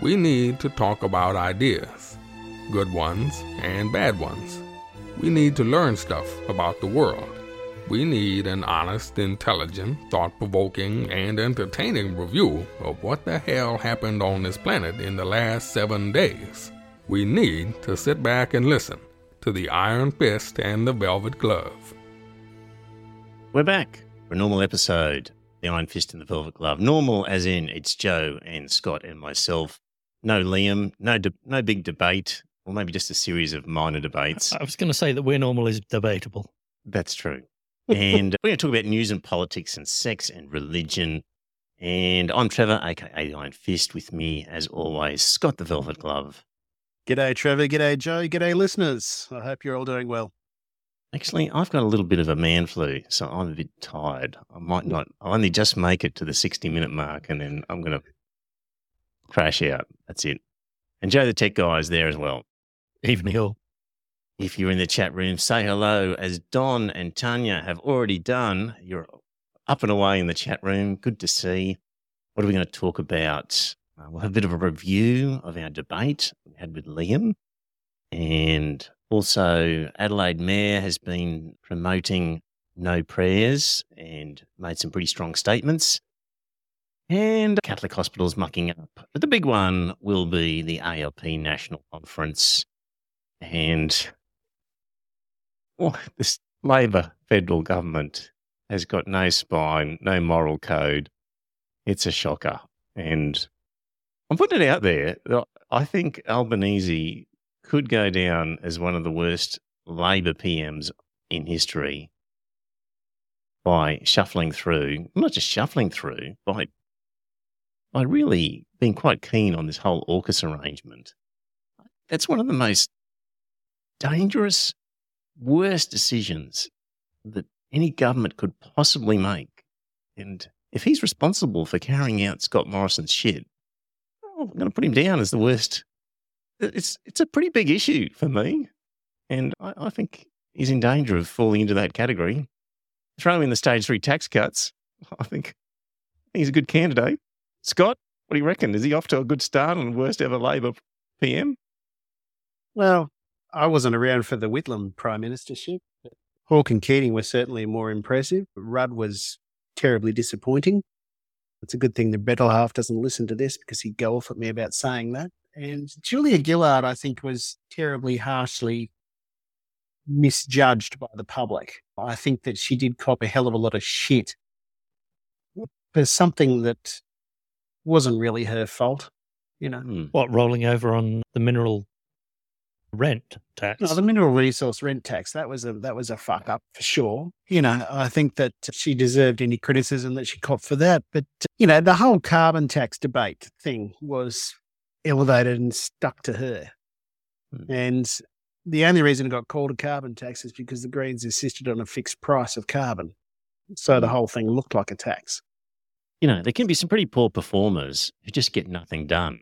We need to talk about ideas, good ones and bad ones. We need to learn stuff about the world. We need an honest, intelligent, thought provoking, and entertaining review of what the hell happened on this planet in the last seven days. We need to sit back and listen to the Iron Fist and the Velvet Glove. We're back for a normal episode. The Iron Fist and the Velvet Glove. Normal, as in it's Joe and Scott and myself. No Liam. No, de- no big debate, or maybe just a series of minor debates. I was going to say that we're normal is debatable. That's true. And we're going to talk about news and politics and sex and religion. And I'm Trevor, aka the Iron Fist. With me, as always, Scott the Velvet Glove. G'day, Trevor. G'day, Joe. G'day, listeners. I hope you're all doing well. Actually, I've got a little bit of a man flu, so I'm a bit tired. I might not, I'll only just make it to the 60 minute mark and then I'm going to crash out. That's it. And Joe the Tech Guy is there as well. Evening all. If you're in the chat room, say hello as Don and Tanya have already done. You're up and away in the chat room. Good to see. What are we going to talk about? Uh, we'll have a bit of a review of our debate we had with Liam. And also, Adelaide Mayor has been promoting no prayers and made some pretty strong statements. And Catholic hospitals mucking up. But the big one will be the ALP National Conference. And well, this Labor federal government has got no spine, no moral code. It's a shocker. And I'm putting it out there. I think Albanese could go down as one of the worst Labor PMs in history by shuffling through, not just shuffling through, by by really been quite keen on this whole AUKUS arrangement. That's one of the most dangerous, worst decisions that any government could possibly make. And if he's responsible for carrying out Scott Morrison's shit, I'm going to put him down as the worst. It's it's a pretty big issue for me, and I, I think he's in danger of falling into that category. Throw in the stage three tax cuts. I think he's a good candidate. Scott, what do you reckon? Is he off to a good start on worst ever Labor PM? Well, I wasn't around for the Whitlam prime ministership. Hawke and Keating were certainly more impressive. Rudd was terribly disappointing. It's a good thing the better half doesn't listen to this because he'd go off at me about saying that. And Julia Gillard, I think, was terribly harshly misjudged by the public. I think that she did cop a hell of a lot of shit for something that wasn't really her fault, you know. Hmm. What, rolling over on the mineral rent tax? No, the mineral resource rent tax that was a that was a fuck up for sure. You know, I think that she deserved any criticism that she copped for that. But you know, the whole carbon tax debate thing was elevated and stuck to her. Hmm. And the only reason it got called a carbon tax is because the Greens insisted on a fixed price of carbon. So the Hmm. whole thing looked like a tax. You know, there can be some pretty poor performers who just get nothing done.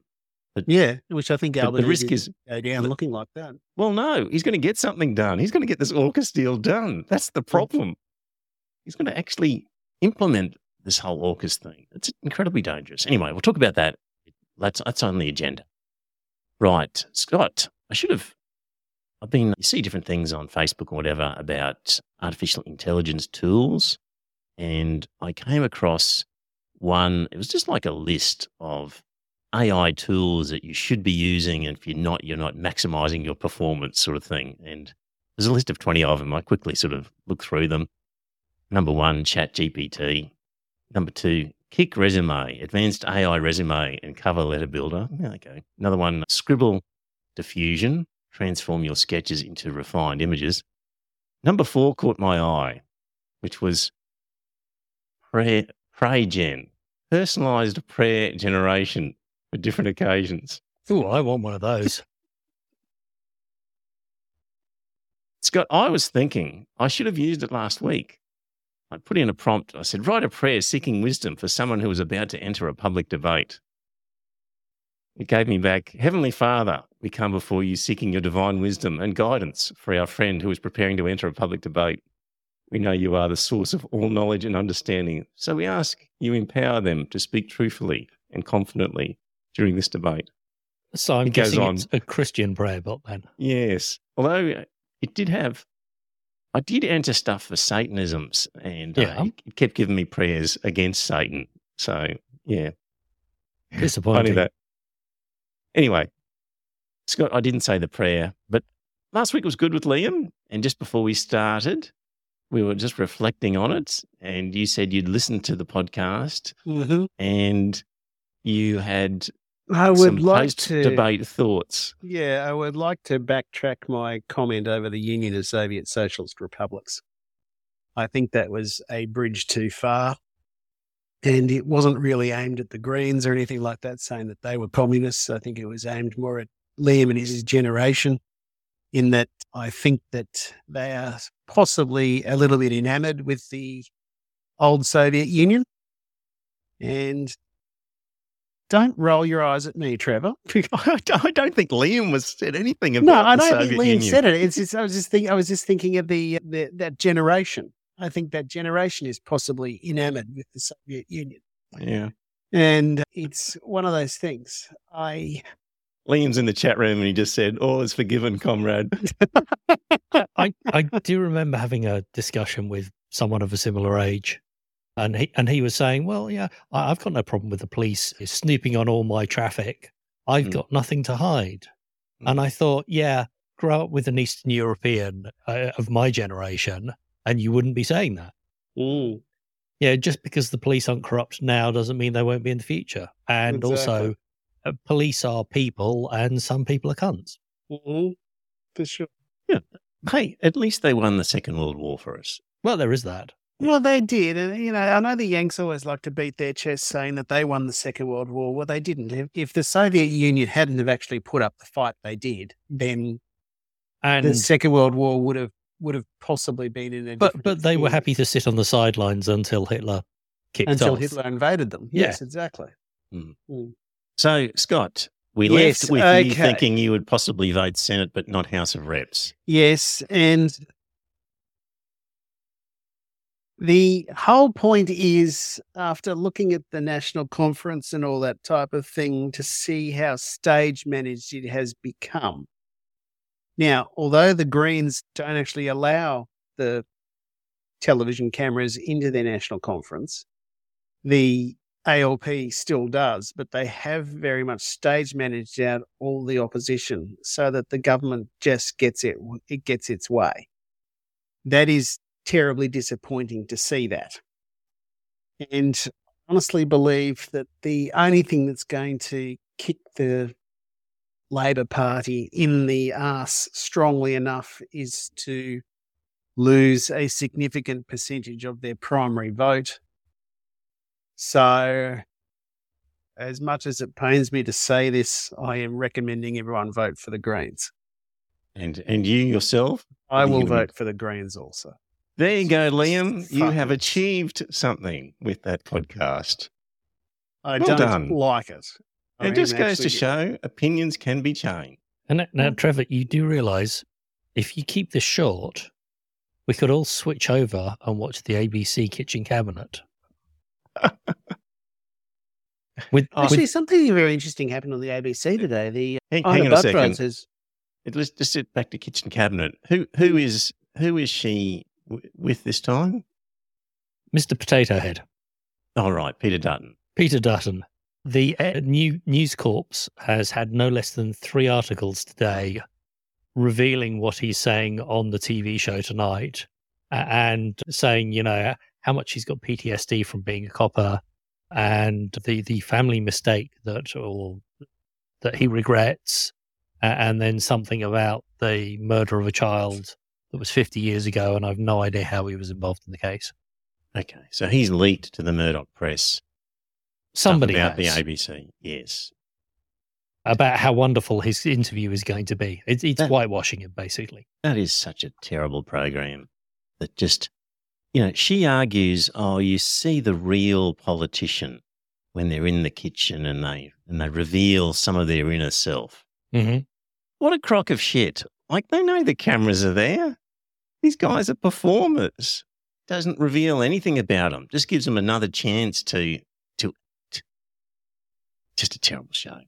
Yeah, which I think But the risk is- go down looking like that. Well, no, he's going to get something done. He's going to get this AUKUS deal done. That's the problem. He's going to actually implement this whole AUKUS thing. It's incredibly dangerous. Anyway, we'll talk about that. That's, that's on the agenda. Right. Scott, I should have. I've been, you see different things on Facebook or whatever about artificial intelligence tools. And I came across one, it was just like a list of AI tools that you should be using. And if you're not, you're not maximizing your performance, sort of thing. And there's a list of 20 of them. I quickly sort of looked through them. Number one, Chat GPT. Number two, Kick Resume, Advanced AI Resume and Cover Letter Builder. Yeah, okay. Another one, Scribble Diffusion, transform your sketches into refined images. Number four caught my eye, which was Prayer, PrayGen, personalized prayer generation for different occasions. Ooh, I want one of those. Scott, I was thinking I should have used it last week. I put in a prompt. I said, write a prayer seeking wisdom for someone who was about to enter a public debate. It gave me back, Heavenly Father, we come before you seeking your divine wisdom and guidance for our friend who is preparing to enter a public debate. We know you are the source of all knowledge and understanding, so we ask you empower them to speak truthfully and confidently during this debate. So I'm It goes on. it's a Christian prayer book then. Yes. Although uh, it did have, I did enter stuff for Satanisms and Yeah. uh, it kept giving me prayers against Satan. So, yeah, funny Disappointing. that. Anyway, Scott, I didn't say the prayer, but last week was good with Liam. And just before we started, we were just reflecting on it. And you said you'd listened to the podcast Mm-hmm. and you had I would some like to debate thoughts. Yeah, I would like to backtrack my comment over the Union of Soviet Socialist Republics. I think that was a bridge too far. And it wasn't really aimed at the Greens or anything like that, saying that they were communists. I think it was aimed more at Liam and his generation, in that I think that they are possibly a little bit enamored with the old Soviet Union. And don't roll your eyes at me, Trevor. I don't think Liam was said anything about No, I don't Soviet think Liam Union. said it. It's just, I was just thinking. I was just thinking of the, uh, the that generation. I think that generation is possibly enamored with the Soviet Union, Yeah. and it's one of those things. I Liam's in the chat room and he just said, All is forgiven, comrade. I, I do remember having a discussion with someone of a similar age. And he, and he was saying, well, yeah, I, I've got no problem with the police snooping on all my traffic. I've Mm. got nothing to hide. And I thought, yeah, grow up with an Eastern European uh, of my generation, and you wouldn't be saying that. Mm. Yeah, just because the police aren't corrupt now doesn't mean they won't be in the future. And also, uh, Uh, police are people, and some people are cunts. Mhm. for sure. Yeah. Hey, at least they won the Second World War for us. Well, there is that. Well, they did, and you know, I know the Yanks always like to beat their chest, saying that they won the Second World War. Well, they didn't. If, if the Soviet Union hadn't have actually put up the fight they did, then And the Second World War would have would have possibly been in a but but they were happy to sit on the sidelines until Hitler kicked until off. Hitler invaded them. Yeah. Yes, exactly. Hmm. Hmm. So, Scott, we Yes, left with you thinking you would possibly vote Senate, but not House of Reps. Yes, and the whole point is after looking at the national conference and all that type of thing to see how stage managed it has become. Now, although the Greens don't actually allow the television cameras into their national conference, the ALP still does, but they have very much stage managed out all the opposition so that the government just gets it it gets its way. That is terribly disappointing to see that. And honestly believe that the only thing that's going to kick the Labor Party in the arse strongly enough is to lose a significant percentage of their primary vote. So, as much as it pains me to say this, I am recommending everyone vote for the Greens. And and you yourself? I Are you will gonna- vote for the Greens also. There you go, Liam. You have achieved something with that podcast. I Well don't done. like it. I it just goes to actually- show opinions can be changed. And now- now, Mm. Trevor, you do realize if you keep this short, we could all switch over and watch the ABC Kitchen Cabinet. with, Oh, with Actually, something very interesting happened on the ABC today. The Hang, uh, hang on a second. has It- Let's just sit back to kitchen cabinet. Who who is who is she w- with this time? Mr. Potato Head, All right, Peter Dutton. Peter Dutton. The uh, new News Corps has had no less than three articles today revealing what he's saying on the TV show tonight a- and saying, you know, how much he's got PTSD from being a copper and the, the family mistake that or that he regrets and then something about the murder of a child that was 50 years ago and I've no idea how he was involved in the case. Okay, so he's leaked to the Murdoch press Somebody about has. the ABC. Yes, about how wonderful his interview is going to be. It's, it's That- whitewashing it, basically. that is such a terrible program. That just, you know, she argues, oh, you see the real politician when they're in the kitchen and they and they reveal some of their inner self. Mm-hmm. What a crock of shit! Like they know the cameras are there. These guys are performers. Doesn't reveal anything about them. Just gives them another chance to to. to just a terrible show.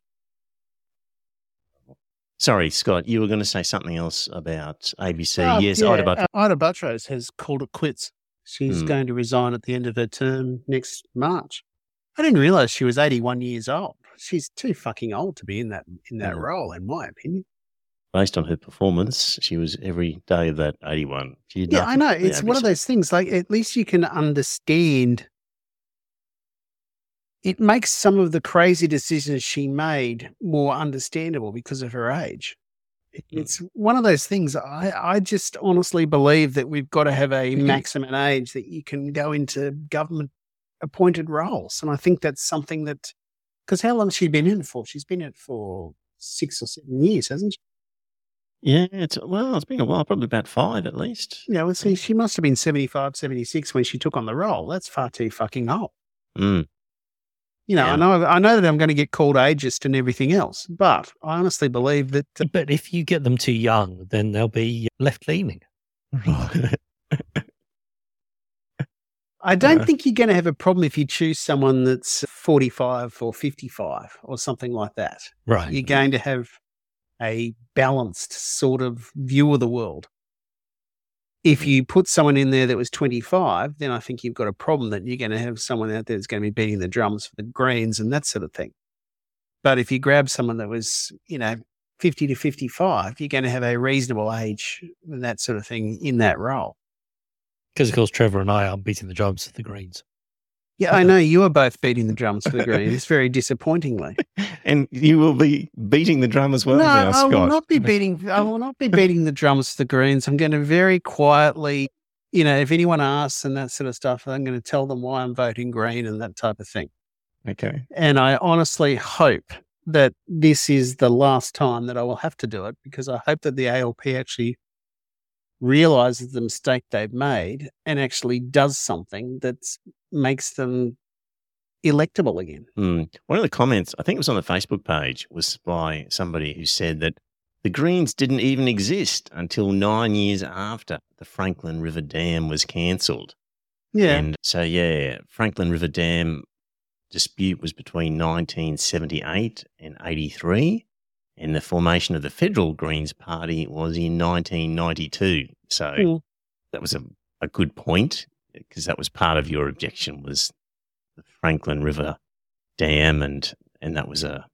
Sorry, Scott, you were going to say something else about ABC. Oh, yes, yeah, Ita Buttrose. uh, Ita Buttrose has called it quits. She's Hmm. going to resign at the end of her term next March. I didn't realize she was 81 years old. She's too fucking old to be in that in that Hmm. role, in my opinion. Based on her performance, she was every day of that 81. She did Yeah, I know. It's one of those things. Like at least you can understand. It makes some of the crazy decisions she made more understandable because of her age. Mm. It's one of those things. I, I just honestly believe that we've got to have a Mm-hmm. maximum age that you can go into government appointed roles. And I think that's something that, because how long has she been in it for? She's been in it for six or seven years, hasn't she? Yeah, it's well, it's been a while, probably about five at least. You know, see, she must have been 75, 76 when she took on the role. That's far too fucking old. Mm. You know, Yeah. I know, I know that I'm going to get called ageist and everything else, but I honestly believe that uh, But if you get them too young, then they'll be left leaning. I don't Uh. think you're going to have a problem if you choose someone that's 45 or 55 or something like that. Right. You're going to have a balanced sort of view of the world. If you put someone in there that was 25, then I think you've got a problem that you're going to have someone out there that's going to be beating the drums for the Greens and that sort of thing. But if you grab someone that was, you know, 50 to 55, you're going to have a reasonable age and that sort of thing in that role. Because, of course, Trevor and I are beating the drums for the Greens. Yeah, I know you are both beating the drums for the Greens very disappointingly. and you will be beating the drum as well no, now, I will not be beating. I will not be beating the drums for the Greens. I'm going to very quietly, you know, if anyone asks and that sort of stuff, I'm going to tell them why I'm voting Green and that type of thing. Okay. And I honestly hope that this is the last time that I will have to do it because I hope that the ALP actually realizes the mistake they've made and actually does something that makes them electable again. Mm. One of the comments, I think it was on the Facebook page, was by somebody who said that the Greens didn't even exist until nine years after the Franklin River Dam was cancelled. Yeah. And so, yeah, Franklin River Dam dispute was between 1978 and 83. And the formation of the Federal Greens Party was in 1992. So Mm. that was a, a good point because that was part of your objection was the Franklin River Dam. And, and that was a,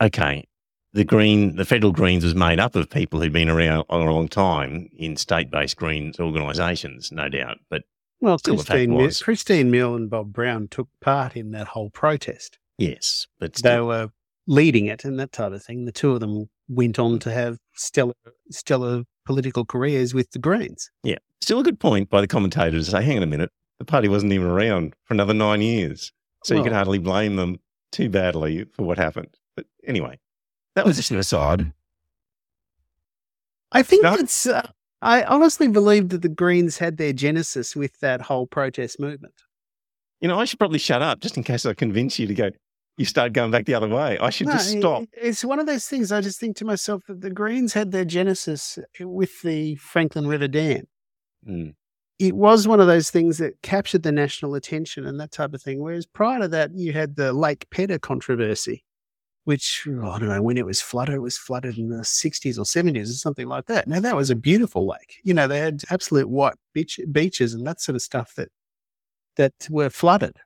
okay, the Green, the Federal Greens was made up of people who'd been around a long time in state-based Greens organisations, no doubt. But Well, Still Christine, Milne, Christine Milne and Bob Brown took part in that whole protest. yes, but They were leading it and that type of thing. The two of them went on to have stellar, stellar political careers with the Greens. yeah, still a good point by the commentators to say, hang on a minute, the party wasn't even around for another nine years. So you can hardly blame them too badly for what happened. But anyway, that That was just an aside. I think No. it's. Uh, I honestly believe that the Greens had their genesis with that whole protest movement. You know, I should probably shut up just in case I convince you to go, you start going back the other way. I should No, just stop. It's one of those things. I just think to myself that the Greens had their genesis with the Franklin River Dam. Mm. it was one of those things that captured the national attention and that type of thing. Whereas prior to that, you had the Lake Pedder controversy, which oh, I don't know when it was flooded. It was flooded in the 60s or 70s or something like that. Now, that was a beautiful lake. You know, they had absolute white beach, beaches and that sort of stuff that, that were flooded.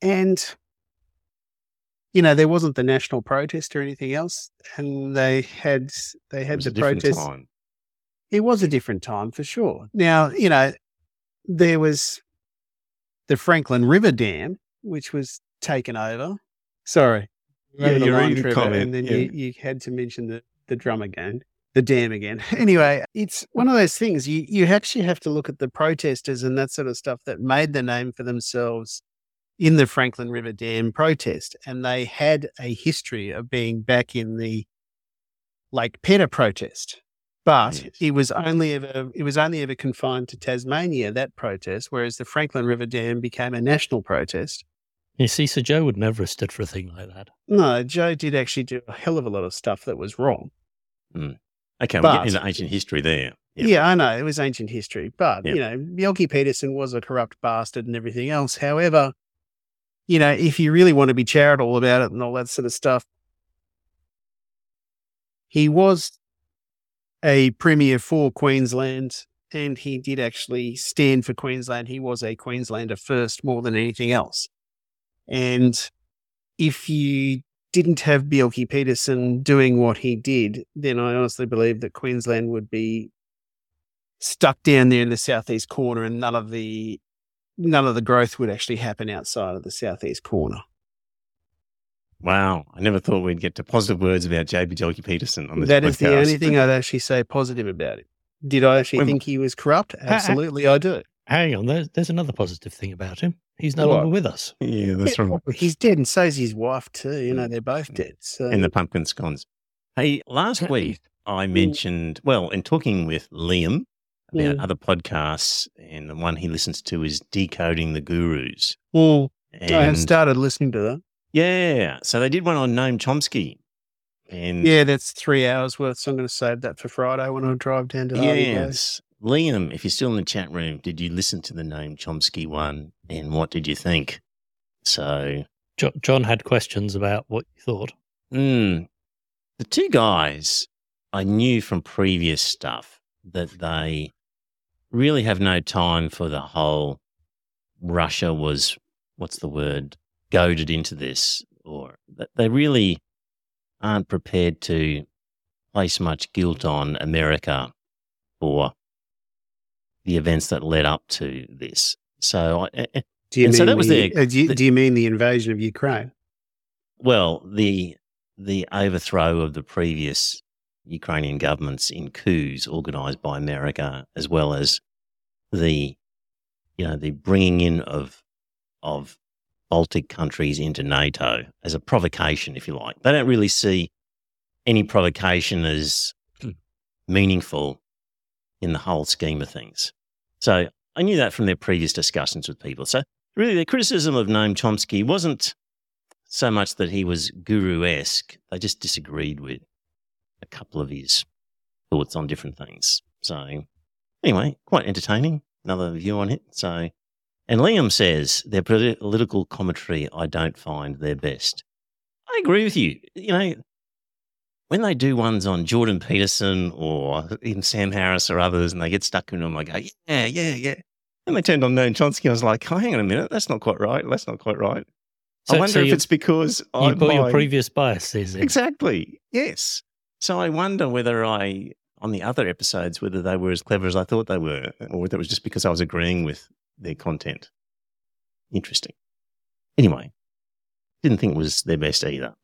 And, you know, there wasn't the national protest or anything else. And they had, they had the protest time. it was a different time for sure. Now, you know, there was the Franklin River Dam, which was taken over. Sorry. Yeah, you're line, the Trevor, comment, And then yeah. you, you had to mention the, the drum again, the dam again. Anyway, it's one of those things. You, you actually have to look at the protesters and that sort of stuff that made the name for themselves in the Franklin River Dam protest. And they had a history of being back in the Lake Pedder protest. But Yes. it was only ever it was only ever confined to Tasmania that protest, whereas the Franklin River Dam became a national protest. You see, Sir Joh would never have stood for a thing like that. No, Joe did actually do a hell of a lot of stuff that was wrong. Hmm. Okay, we're getting into ancient history there. Yeah, Yeah. I know it was ancient history, but Yeah. you know, Bjelke Petersen was a corrupt bastard and everything else. However, you know, if you really want to be charitable about it and all that sort of stuff, he was a premier for Queensland and he did actually stand for Queensland. He was a Queenslander first more than anything else. And if you didn't have Bjelke Petersen doing what he did, then I honestly believe that Queensland would be stuck down there in the southeast corner and none of the none of the growth would actually happen outside of the southeast corner. Wow, I never thought we'd get to positive words about JB Bjelke Petersen on this That is the only thing I'd actually say positive about it. Did I actually When- think he was corrupt? Absolutely, I do. Hang on, there's, there's another positive thing about him. He's no What? longer with us. Yeah, that's right. He's dead, and so's his wife too. You know, they're both dead. So And the pumpkin scones. Hey, last week I mentioned, well, in talking with Liam about Mm. other podcasts, and the one he listens to is Decoding the Gurus. Mm, I have started listening to that. yeah, so they did one on Noam Chomsky. And Yeah, that's three hours worth. So I'm going to save that for Friday when I drive down to Hervey Bay. Yes. Liam, if you're still in the chat room, did you listen to the Noam Chomsky one and what did you think? So, Jo- John had questions about what you thought. mm, the two guys I knew from previous stuff that they really have no time for the whole Russia was, what's the word, goaded into this, or they really aren't prepared to place much guilt on America for the events that led up to this. So, eh, Do you mean so that was the, uh, do, you, the- do you mean the invasion of Ukraine? well, the the overthrow of the previous Ukrainian governments in coups organised by America, as well as the you know the bringing in of of Baltic countries into NATO as a provocation, if you like. They don't really see any provocation as hmm. meaningful in the whole scheme of things. So I knew that from their previous discussions with people. So really, the criticism of Noam Chomsky wasn't so much that he was guru esque, they just disagreed with a couple of his thoughts on different things. So, anyway, quite entertaining. Another view on it. So, and Liam says their political commentary, I don't find their best. I agree with you. You know, when they do ones on Jordan Peterson or even Sam Harris or others, and they get stuck in them, I go, yeah, yeah, yeah. And they turned on Noam Chomsky. I was like, oh, hang on a minute, that's not quite right. That's not quite right. I wonder if you, it's because you I your my- previous biases in. exactly yes. So I wonder whether I on the other episodes whether they were as clever as I thought they were, or whether it was just because I was agreeing with their content. Interesting. Anyway, didn't think it was their best either.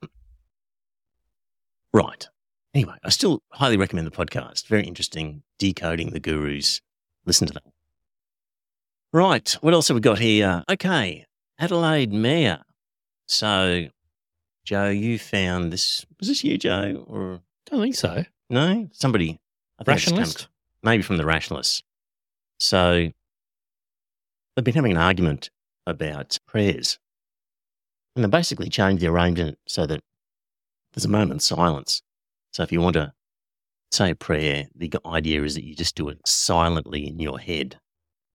Right. Anyway, I still highly recommend the podcast. Very interesting. Decoding the gurus. Listen to that. Right. What else have we got here? Okay. Adelaide Mayor. So, Joe, you found this. Was this you, Joe? Or don't think so. no? Somebody. I think it just came- Rationalist? maybe from the rationalists. So, they've been having an argument about prayers. And they basically changed the arrangement so that there's a moment's silence. So, if you want to say a prayer, the idea is that you just do it silently in your head.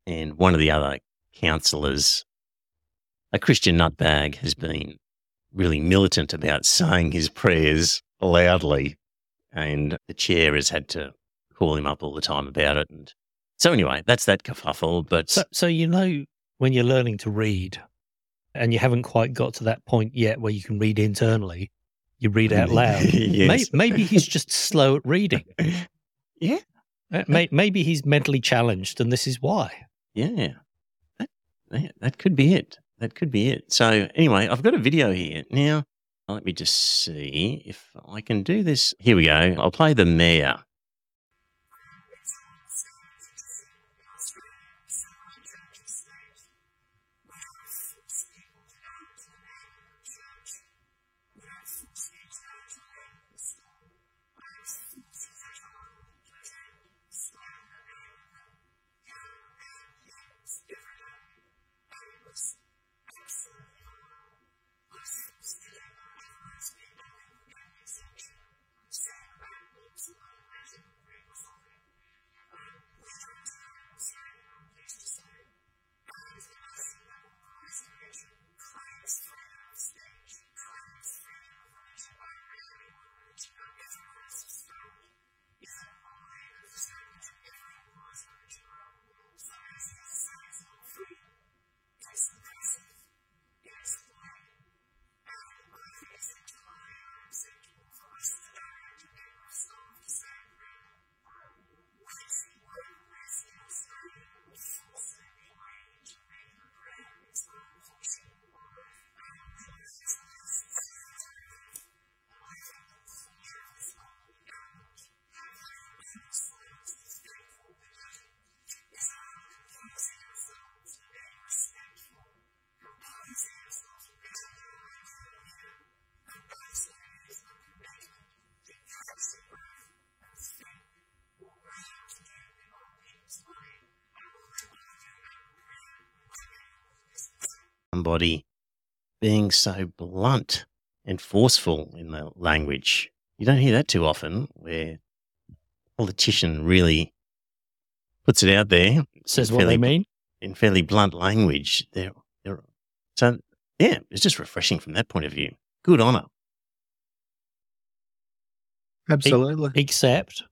And one of the other councillors, a Christian nutbag, has been really militant about saying his prayers loudly. And the chair has had to call him up all the time about it. And so, anyway, that's that kerfuffle. But So, so you know when you're learning to read, and you haven't quite got to that point yet where you can read internally, you read out loud. Yes. May, maybe he's just slow at reading. Yeah. Uh, maybe he's mentally challenged, and this is why. Yeah. That, that could be it. That could be it. So, anyway, I've got a video here. Now, let me just see if I can do this. Here we go. I'll play the mayor. Somebody being so blunt and forceful in the language. You don't hear that too often where a politician really puts it out there Says in what they mean. in fairly blunt language. They're, they're, so, yeah, it's just refreshing from that point of view. Good honour. Absolutely. Except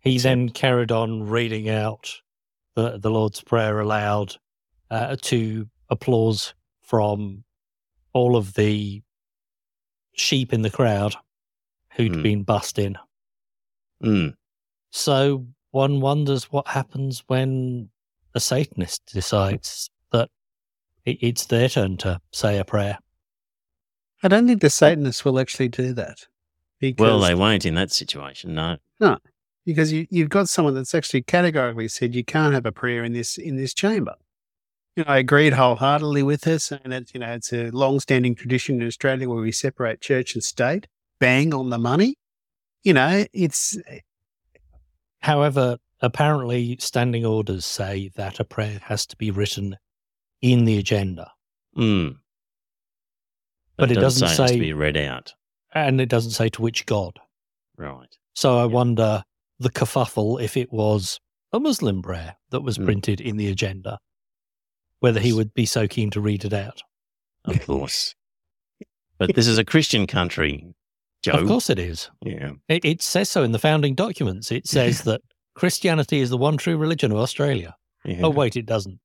he then carried on reading out the, the Lord's Prayer aloud uh, to applause from all of the sheep in the crowd who'd Hmm. been bussed in. Mm. So one wonders what happens when a Satanist decides that it's their turn to say a prayer. I don't think the Satanists will actually do that. Because, Well, they won't in that situation, no. no. because you, you've got someone that's actually categorically said you can't have a prayer in this in this chamber. You know, I agreed wholeheartedly with her, saying that you know it's a long-standing tradition in Australia where we separate church and state. Bang on the money. You know, it's However, apparently standing orders say that a prayer has to be written in the agenda. Mm. But it doesn't has to say- be read out. And it doesn't say to which god. Right. So I wonder the kerfuffle if it was a Muslim prayer that was Hmm. printed in the agenda, whether he would be so keen to read it out. Of course. but this is a Christian country, Joe. Of course it is. Yeah. It, it says so in the founding documents. It says that Christianity is the one true religion of Australia. yeah. Oh, wait, it doesn't.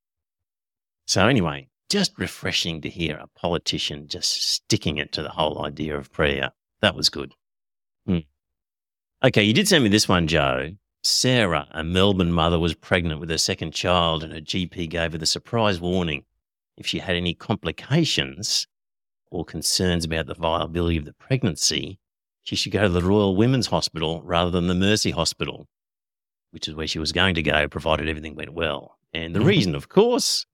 So anyway, just refreshing to hear a politician just sticking it to the whole idea of prayer. That was good. Hmm. Okay, you did send me this one, Joe. Sarah, a Melbourne mother, was pregnant with her second child, and her GP gave her the surprise warning if she had any complications or concerns about the viability of the pregnancy, she should go to the Royal Women's Hospital rather than the Mercy Hospital, which is where she was going to go, provided everything went well. And the Mhm. reason, of course,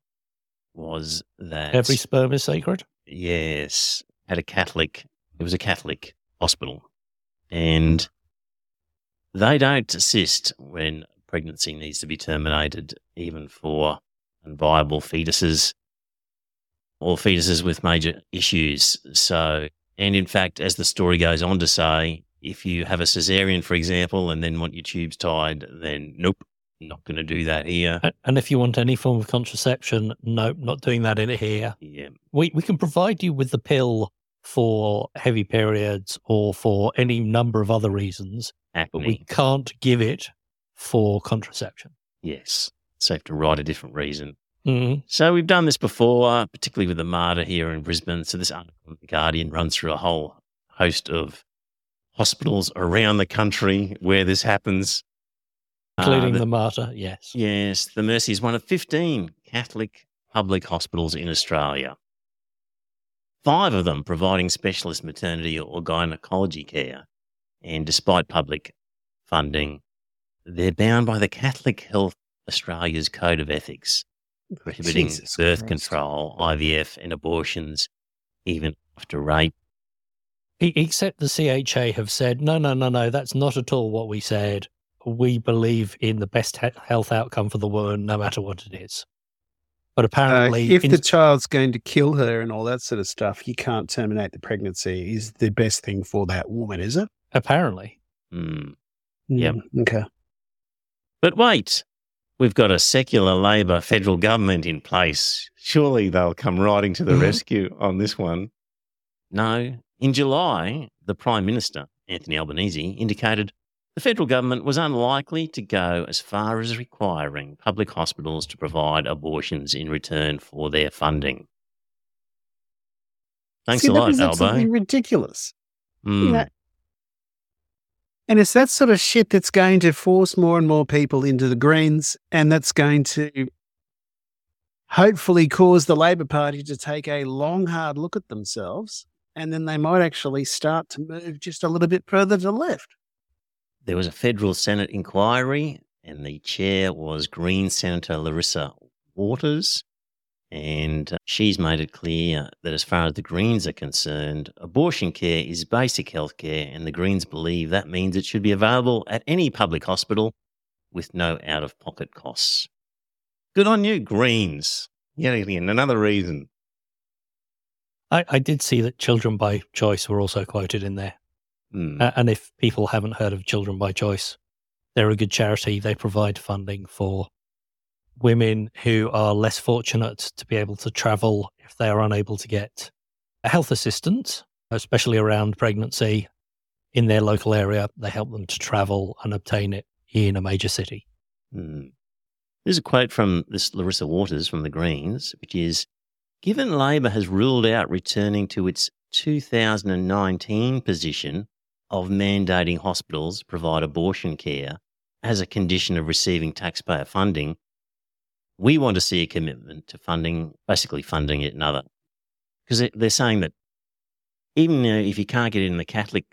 was that Every sperm is sacred. yes, had a Catholic. It was a Catholic hospital, and they don't assist when pregnancy needs to be terminated, even for unviable fetuses or fetuses with major issues. So, and in fact, as the story goes on to say, if you have a cesarean, for example, and then want your tubes tied, then nope, not going to do that here. And if you want any form of contraception, nope, not doing that in here. Yeah, We, we can provide you with the pill for heavy periods or for any number of other reasons, but we can't give it for contraception. Yes, so you have to write a different reason. Mhm. So we've done this before, particularly with the Mater here in Brisbane. So this article in the Guardian runs through a whole host of hospitals around the country where this happens. Uh, Including the- the Mater, yes. Yes, the Mercy is one of 15 Catholic public hospitals in Australia. Five of them providing specialist maternity or gynecology care. And despite public funding, they're bound by the Catholic Health Australia's Code of Ethics, prohibiting Jesus birth Christ. control, IVF, and abortions, even after rape. Except the CHA have said, no, no, no, no, that's not at all what we said. We believe in the best health outcome for the woman, no matter what it is. But Uh, apparently, if in- the child's going to kill her and all that sort of stuff, you can't terminate the pregnancy. Is the best thing for that woman, is it? Apparently, Hmm. Yep. Mm, Okay. But wait, we've got a secular Labor federal government in place. Surely they'll come riding to the Mhm. rescue on this one. No. In July, the Prime Minister, Anthony Albanese, indicated the federal government was unlikely to go as far as requiring public hospitals to provide abortions in return for their funding. Thanks See, a lot, Albo. ridiculous. Mm. You know, and it's that sort of shit that's going to force more and more people into the Greens, and that's going to hopefully cause the Labor Party to take a long, hard look at themselves, and then they might actually start to move just a little bit further to the left. there was a federal Senate inquiry, and the chair was Green Senator Larissa Waters. And uh, she's made it clear that as far as the Greens are concerned, abortion care is basic health care, and the Greens believe that means it should be available at any public hospital with no out of pocket costs. Good on you, Greens. Yet again, another reason. I, I did see that Children by Choice were also quoted in there. Hmm. Uh, and if people haven't heard of Children by Choice, they're a good charity. They provide funding for women who are less fortunate to be able to travel if they are unable to get a health assistance, especially around pregnancy in their local area. They help them to travel and obtain it in a major city. Hmm. There's a quote from this Larissa Waters from the Greens, which is Given Labor has ruled out returning to its 2019 position of mandating hospitals provide abortion care as a condition of receiving taxpayer funding, we want to see a commitment to funding, basically funding it another. Because they're saying that even if you can't get it in the Catholic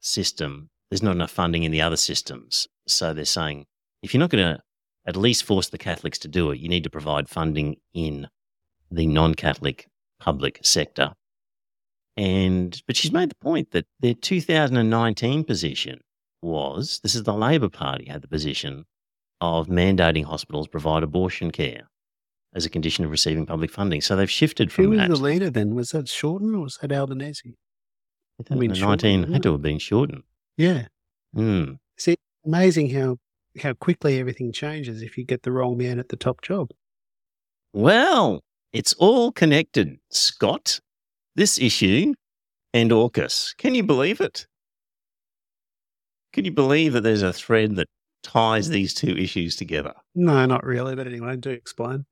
system, there's not enough funding in the other systems. So they're saying if you're not going to at least force the Catholics to do it, you need to provide funding in the non Catholic public sector. And, but she's made the point that their 2019 position was this is the Labor Party had the position of mandating hospitals provide abortion care as a condition of receiving public funding. So they've shifted from Who was that. the leader then? Was that Shorten or was that Albanese? I mean, 2019 Shorten, had to have been shortened. Yeah. Hmm. See, Amazing how how quickly everything changes if you get the wrong man at the top job. Well, it's all connected, Scott. This issue and AUKUS. Can you believe it? Can you believe that there's a thread that ties these two issues together? No, not really. But anyway, do explain.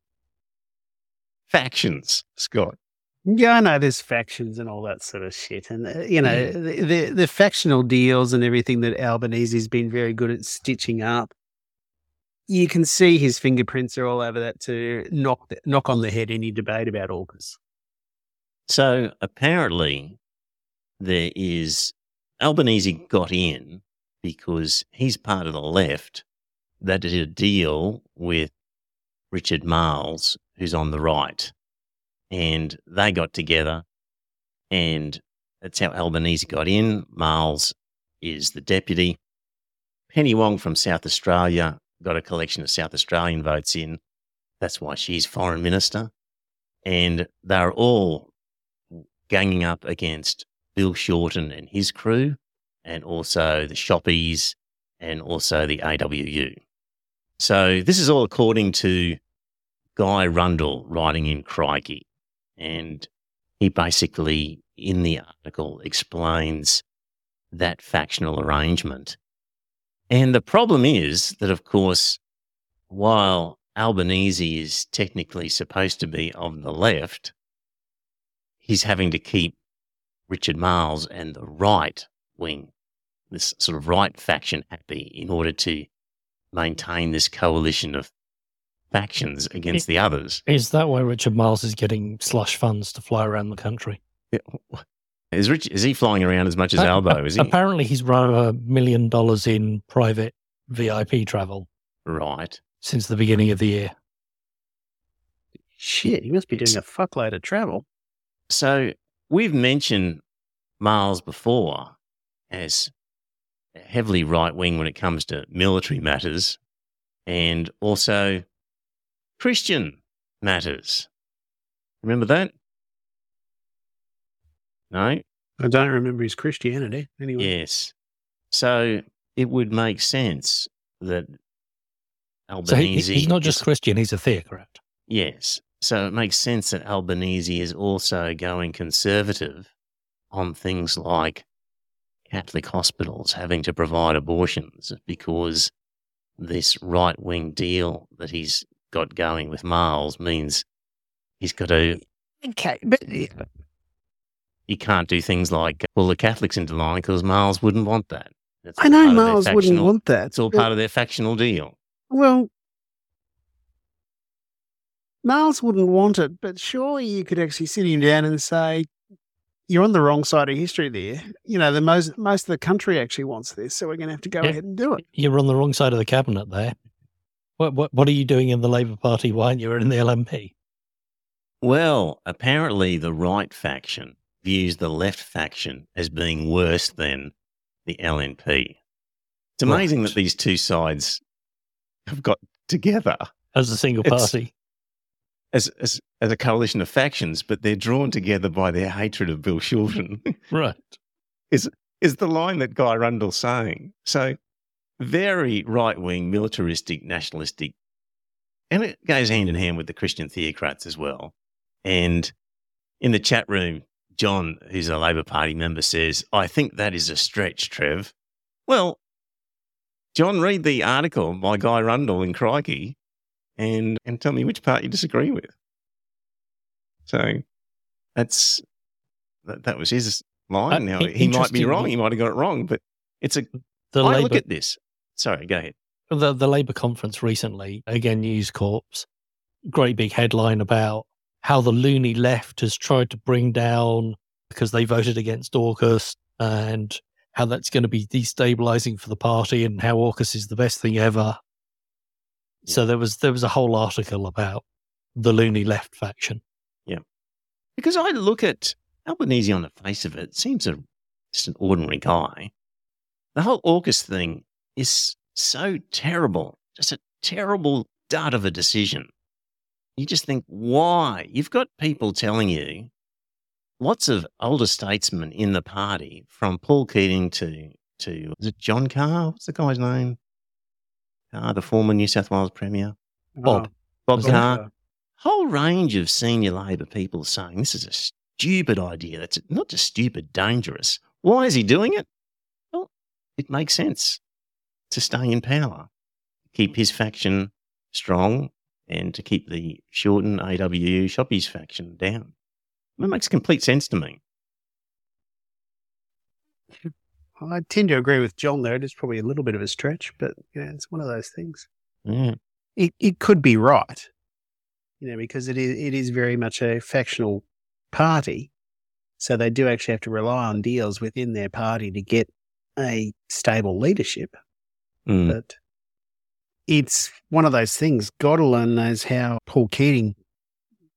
Factions, Scott. Yeah, I know there's factions and all that sort of shit, and uh, you know the, the the factional deals and everything that Albanese's been very good at stitching up. You can see his fingerprints are all over that to knock the, knock on the head any debate about AUKUS. So apparently, there is Albanese got in because he's part of the left that did a deal with Richard Marles, who's on the right. And they got together, and that's how Albanese got in. Marles is the deputy. Penny Wong from South Australia got a collection of South Australian votes in. That's why she's foreign minister. And they're all ganging up against Bill Shorten and his crew, and also the Shoppies and also the AWU. So this is all according to Guy Rundle writing in Crikey. And he basically, in the article, explains that factional arrangement. And the problem is that, of course, while Albanese is technically supposed to be of the left, he's having to keep Richard Marles and the right wing, this sort of right faction, happy in order to maintain this coalition of factions against the others. Is that why Richard Marles is getting slush funds to fly around the country? Is Rich is he flying around as much as Uh, Albo? Is he Apparently, he's run a million dollars in private VIP travel right? since the beginning of the year. Shit, he must be doing a fuckload of travel. So we've mentioned Marles before as heavily right wing when it comes to military matters and also Christian matters. Remember that? No? I don't remember his Christianity. Anyway, Yes. So it would make sense that So he, Albanese. he's not just is- Christian; he's a theocrat. Yes. So it makes sense that Albanese is also going conservative on things like Catholic hospitals having to provide abortions because this right wing deal that he's got going with Marles means he's got to, okay, but he can't do things like pull the Catholics into line because Marles wouldn't want that. I know Marles wouldn't want that. It's all but- part of their factional deal. Well, Marles wouldn't want it, but surely you could actually sit him down and say, "You're on the wrong side of history there. Mm. You know, the most most of the country actually wants this, so we're going to have to go Yeah. ahead and do it." You're on the wrong side of the cabinet there. What what what are you doing in the Labor Party? Why aren't you in the LNP? Well, apparently the right faction views the left faction as being worse than the LNP. It's amazing Right. that these two sides have got together. As a single It's- party, as, as as a coalition of factions, but they're drawn together by their hatred of Bill Shorten. Right. is is the line that Guy Rundle's saying. So very right wing, militaristic, nationalistic, and it goes hand in hand with the Christian theocrats as well. And in the chat room, John, who's a Labor Party member, says, I think that is a stretch, Trev. Well, John, read the article by Guy Rundle in Crikey and, and tell me which part you disagree with. So that's that, that was his line. Uh, now he might be wrong. He might have got it wrong, but it's a. The I Labor look at this. Sorry, go ahead. the the Labor conference recently, again, News Corps, great big headline about how the loony left has tried to bring down because they voted against AUKUS and how that's going to be destabilizing for the party and how AUKUS is the best thing ever. So there was there was a whole article about the loony left faction. Yeah, because I look at Albanese on the face of it, seems a just an ordinary guy. The whole AUKUS thing is so terrible, just a terrible dud of a decision. You just think, why? You've got people telling you, lots of older statesmen in the party, from Paul Keating to to is it John Carr? What's the guy's name? Carr, the former New South Wales premier, Bob. Ah, Bob Was it? Carr whole range of senior Labor people saying this is a stupid idea. That's not just stupid, dangerous. Why is he doing it? Well, it makes sense to stay in power, keep his faction strong, and to keep the Shorten AWU Shoppies faction down. It makes complete sense to me. I tend to agree with John there. It is probably a little bit of a stretch, but you know, it's one of those things. Yeah. It it could be right, you know, because it is it is very much a factional party, so they do actually have to rely on deals within their party to get a stable leadership. Mm. But it's one of those things. God alone knows how Paul Keating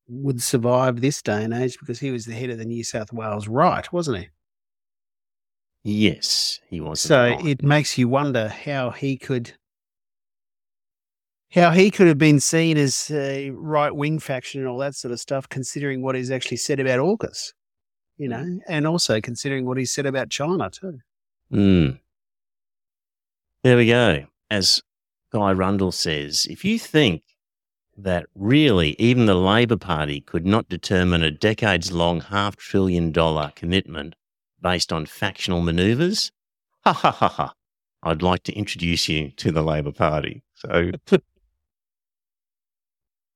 would survive this day and age because he was the head of the New South Wales right, wasn't he? Yes, he was. So it makes you wonder how he could how he could have been seen as a right wing faction and all that sort of stuff, considering what he's actually said about AUKUS, you know, and also considering what he said about China too. Mm. There we go. As Guy Rundle says, if you think that really even the Labor Party could not determine a decades long half trillion dollar commitment based on factional maneuvers, ha ha ha ha. I'd like to introduce you to the Labor Party. So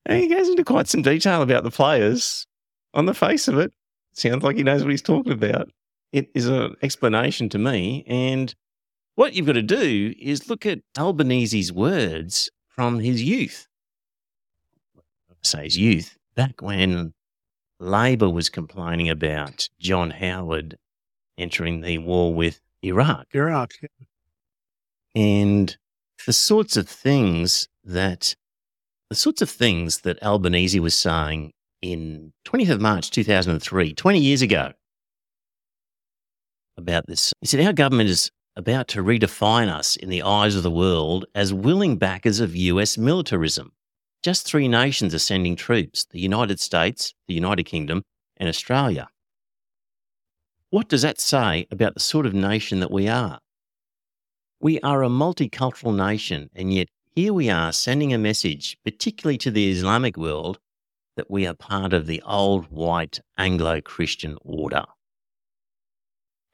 he goes into quite some detail about the players. On the face of it, sounds like he knows what he's talking about it is an explanation to me. And what you've got to do is look at Albanese's words from his youth. Say his youth, back when Labor was complaining about John Howard entering the war with Iraq Iraq. and the sorts of things that the sorts of things that Albanese was saying in 20th of March 2003, 20 years ago, about this. He said, Our government is about to redefine us in the eyes of the world as willing backers of US militarism. Just three nations are sending troops the United States, the United Kingdom, and Australia. What does that say about the sort of nation that we are? We are a multicultural nation, and yet here we are sending a message, particularly to the Islamic world, that we are part of the old white Anglo Christian order.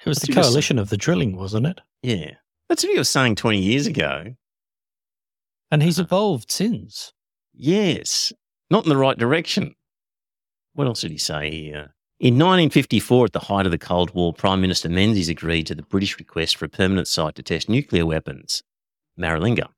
It was That's the coalition of the drilling, wasn't it? Yeah. That's what he was saying 20 years ago. And he's Uh-huh. evolved since. Yes. Not in the right direction. What else did he say here? In 1954, at the height of the Cold War, Prime Minister Menzies agreed to the British request for a permanent site to test nuclear weapons, Maralinga.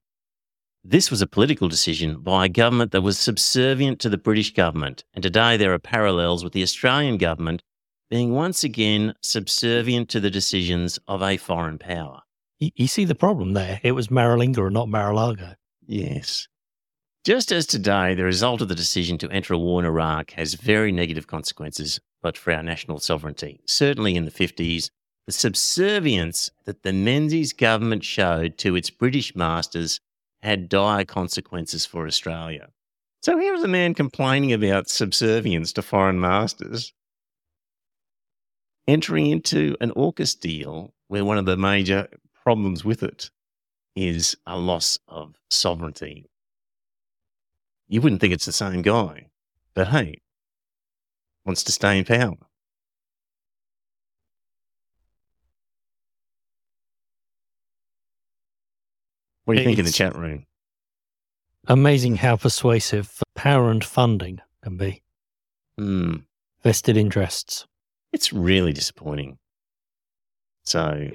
This was a political decision by a government that was subservient to the British government, and today there are parallels with the Australian government being once again subservient to the decisions of a foreign power. You, you see the problem there. It was Maralinga and not Mar-a-Lago. Yes. Just as today, the result of the decision to enter a war in Iraq has very negative consequences, but for our national sovereignty. Certainly in the 50s, the subservience that the Menzies government showed to its British masters had dire consequences for Australia. So here was a man complaining about subservience to foreign masters, entering into an AUKUS deal where one of the major problems with it is a loss of sovereignty. You wouldn't think it's the same guy, but hey, wants to stay in power. What do you think in the chat room? Amazing how persuasive power and funding can be. Hmm. Vested interests. It's really disappointing. So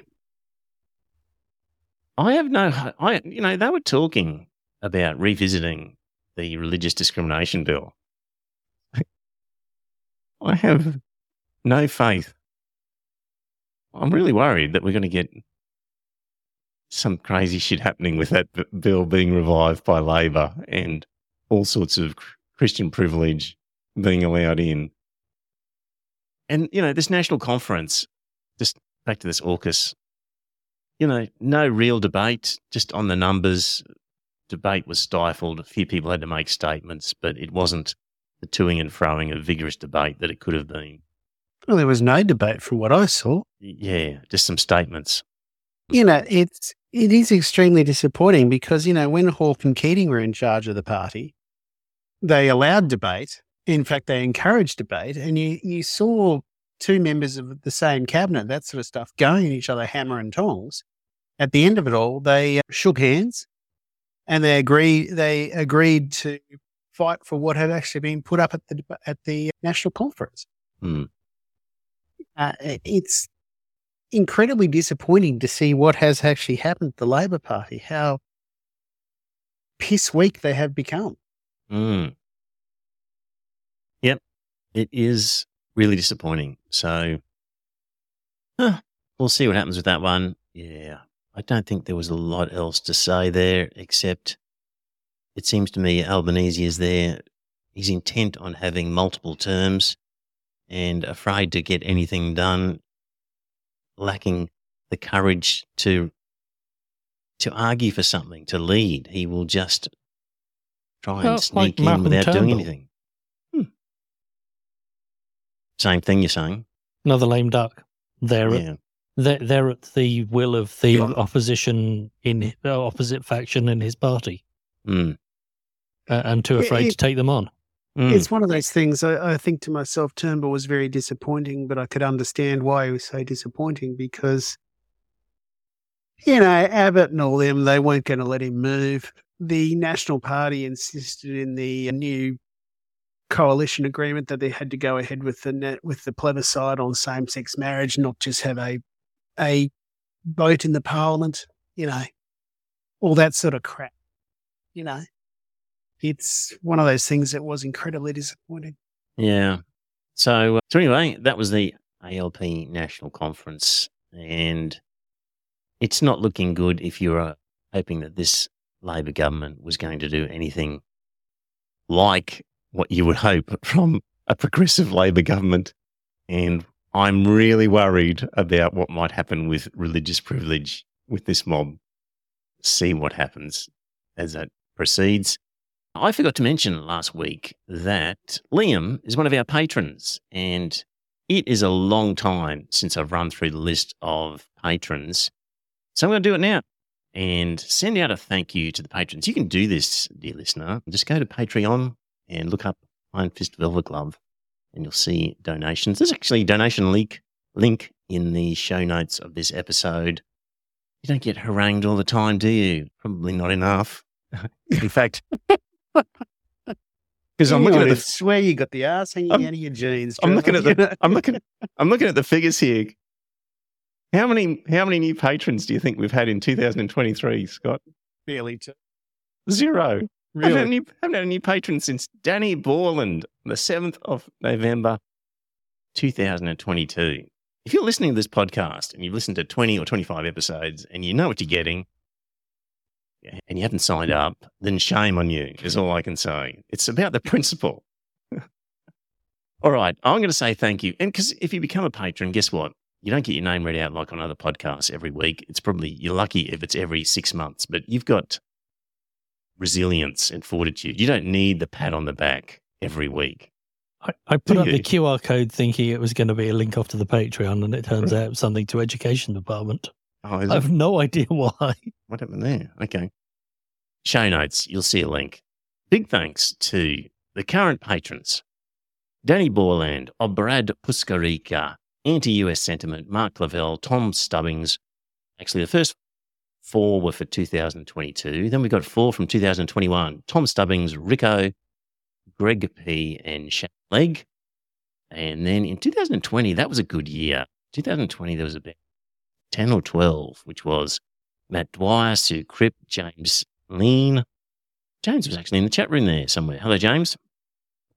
I have no I you know, they were talking about revisiting the religious discrimination bill. I have no faith. I'm really worried that we're going to get some crazy shit happening with that bill being revived by Labor and all sorts of Christian privilege being allowed in. And, you know, this national conference, just back to this AUKUS, you know, no real debate, just on the numbers. Debate was stifled. A few people had to make statements, but it wasn't the toing and froing of vigorous debate that it could have been. Well, there was no debate from what I saw. Yeah, just some statements. You know, it's it is extremely disappointing because you know when Hawke and Keating were in charge of the party, they allowed debate. In fact, they encouraged debate, and you you saw two members of the same cabinet, that sort of stuff, going at each other hammer and tongs. At the end of it all, they shook hands, and they agreed they agreed to fight for what had actually been put up at the at the national conference. Hmm. Uh, it's incredibly disappointing to see what has actually happened to the Labor Party, how piss weak they have become. Mm. Yep, it is really disappointing. So huh, we'll see what happens with that one. Yeah, I don't think there was a lot else to say there, except it seems to me Albanese is there. He's intent on having multiple terms and afraid to get anything done, lacking the courage to to argue for something, to lead. He will just try and Well, like sneak in Malcolm without doing anything. Hmm. Same thing you're saying. Another lame duck. They're, Yeah. they're, they're at the will of the Yeah. opposition in uh, opposite faction in his party Mm. And too It- afraid it- to take them on. Mm. It's one of those things. I, I think to myself, Turnbull was very disappointing, but I could understand why he was so disappointing because, you know, Abbott and all them, they weren't going to let him move. The National Party insisted in the new coalition agreement that they had to go ahead with the net, with the plebiscite on same-sex marriage, not just have a a vote in the parliament. You know, all that sort of crap. You know it's one of those things that was incredibly disappointing. Yeah. So, uh, so anyway, that was the ALP National Conference, and it's not looking good if you are hoping that this Labor government was going to do anything like what you would hope from a progressive Labor government. And I'm really worried about what might happen with religious privilege with this mob. See what happens as that proceeds. I forgot to mention last week that Liam is one of our patrons, and it is a long time since I've run through the list of patrons. So I'm going to do it now and send out a thank you to the patrons. You can do this, dear listener. Just go to Patreon and look up Iron Fist Velvet Glove, and you'll see donations. There's actually a donation link link in the show notes of this episode. You don't get harangued all the time, do you? Probably not enough. In fact, because I'm looking at the swear you got the ass hanging I'm- out of your jeans. I'm looking at the I'm looking I'm looking at the figures here. How many how many new patrons do you think we've had in 2023, Scott? barely to Zero. Haven't, had really. any, haven't had a new patron since Danny Borland, the 7th of November, 2022. If you're listening to this podcast and you've listened to 20 or 25 episodes and you know what you're getting and you haven't signed up, then shame on you, is all I can say. It's about the principle. all right, I'm going to say thank you. And because if you become a patron, guess what? You don't get your name read out like on other podcasts every week. It's probably, you're lucky if it's every six months, but you've got resilience and fortitude. You don't need the pat on the back every week. I, I put Do up you? the QR code thinking it was going to be a link off to the Patreon, and it turns out something to education department. Oh, is I it? have no idea why. What happened there? Okay. Show notes, you'll see a link. Big thanks to the current patrons Danny Borland, Obrad Puskarica, Anti US Sentiment, Mark Lavelle, Tom Stubbings. Actually, the first four were for 2022. Then we got four from 2021 Tom Stubbings, Rico, Greg P., and Shat Leg. And then in 2020, that was a good year. 2020, there was about 10 or 12, which was Matt Dwyer, Sue Cripp, James Lean. James was actually in the chat room there somewhere. Hello, James.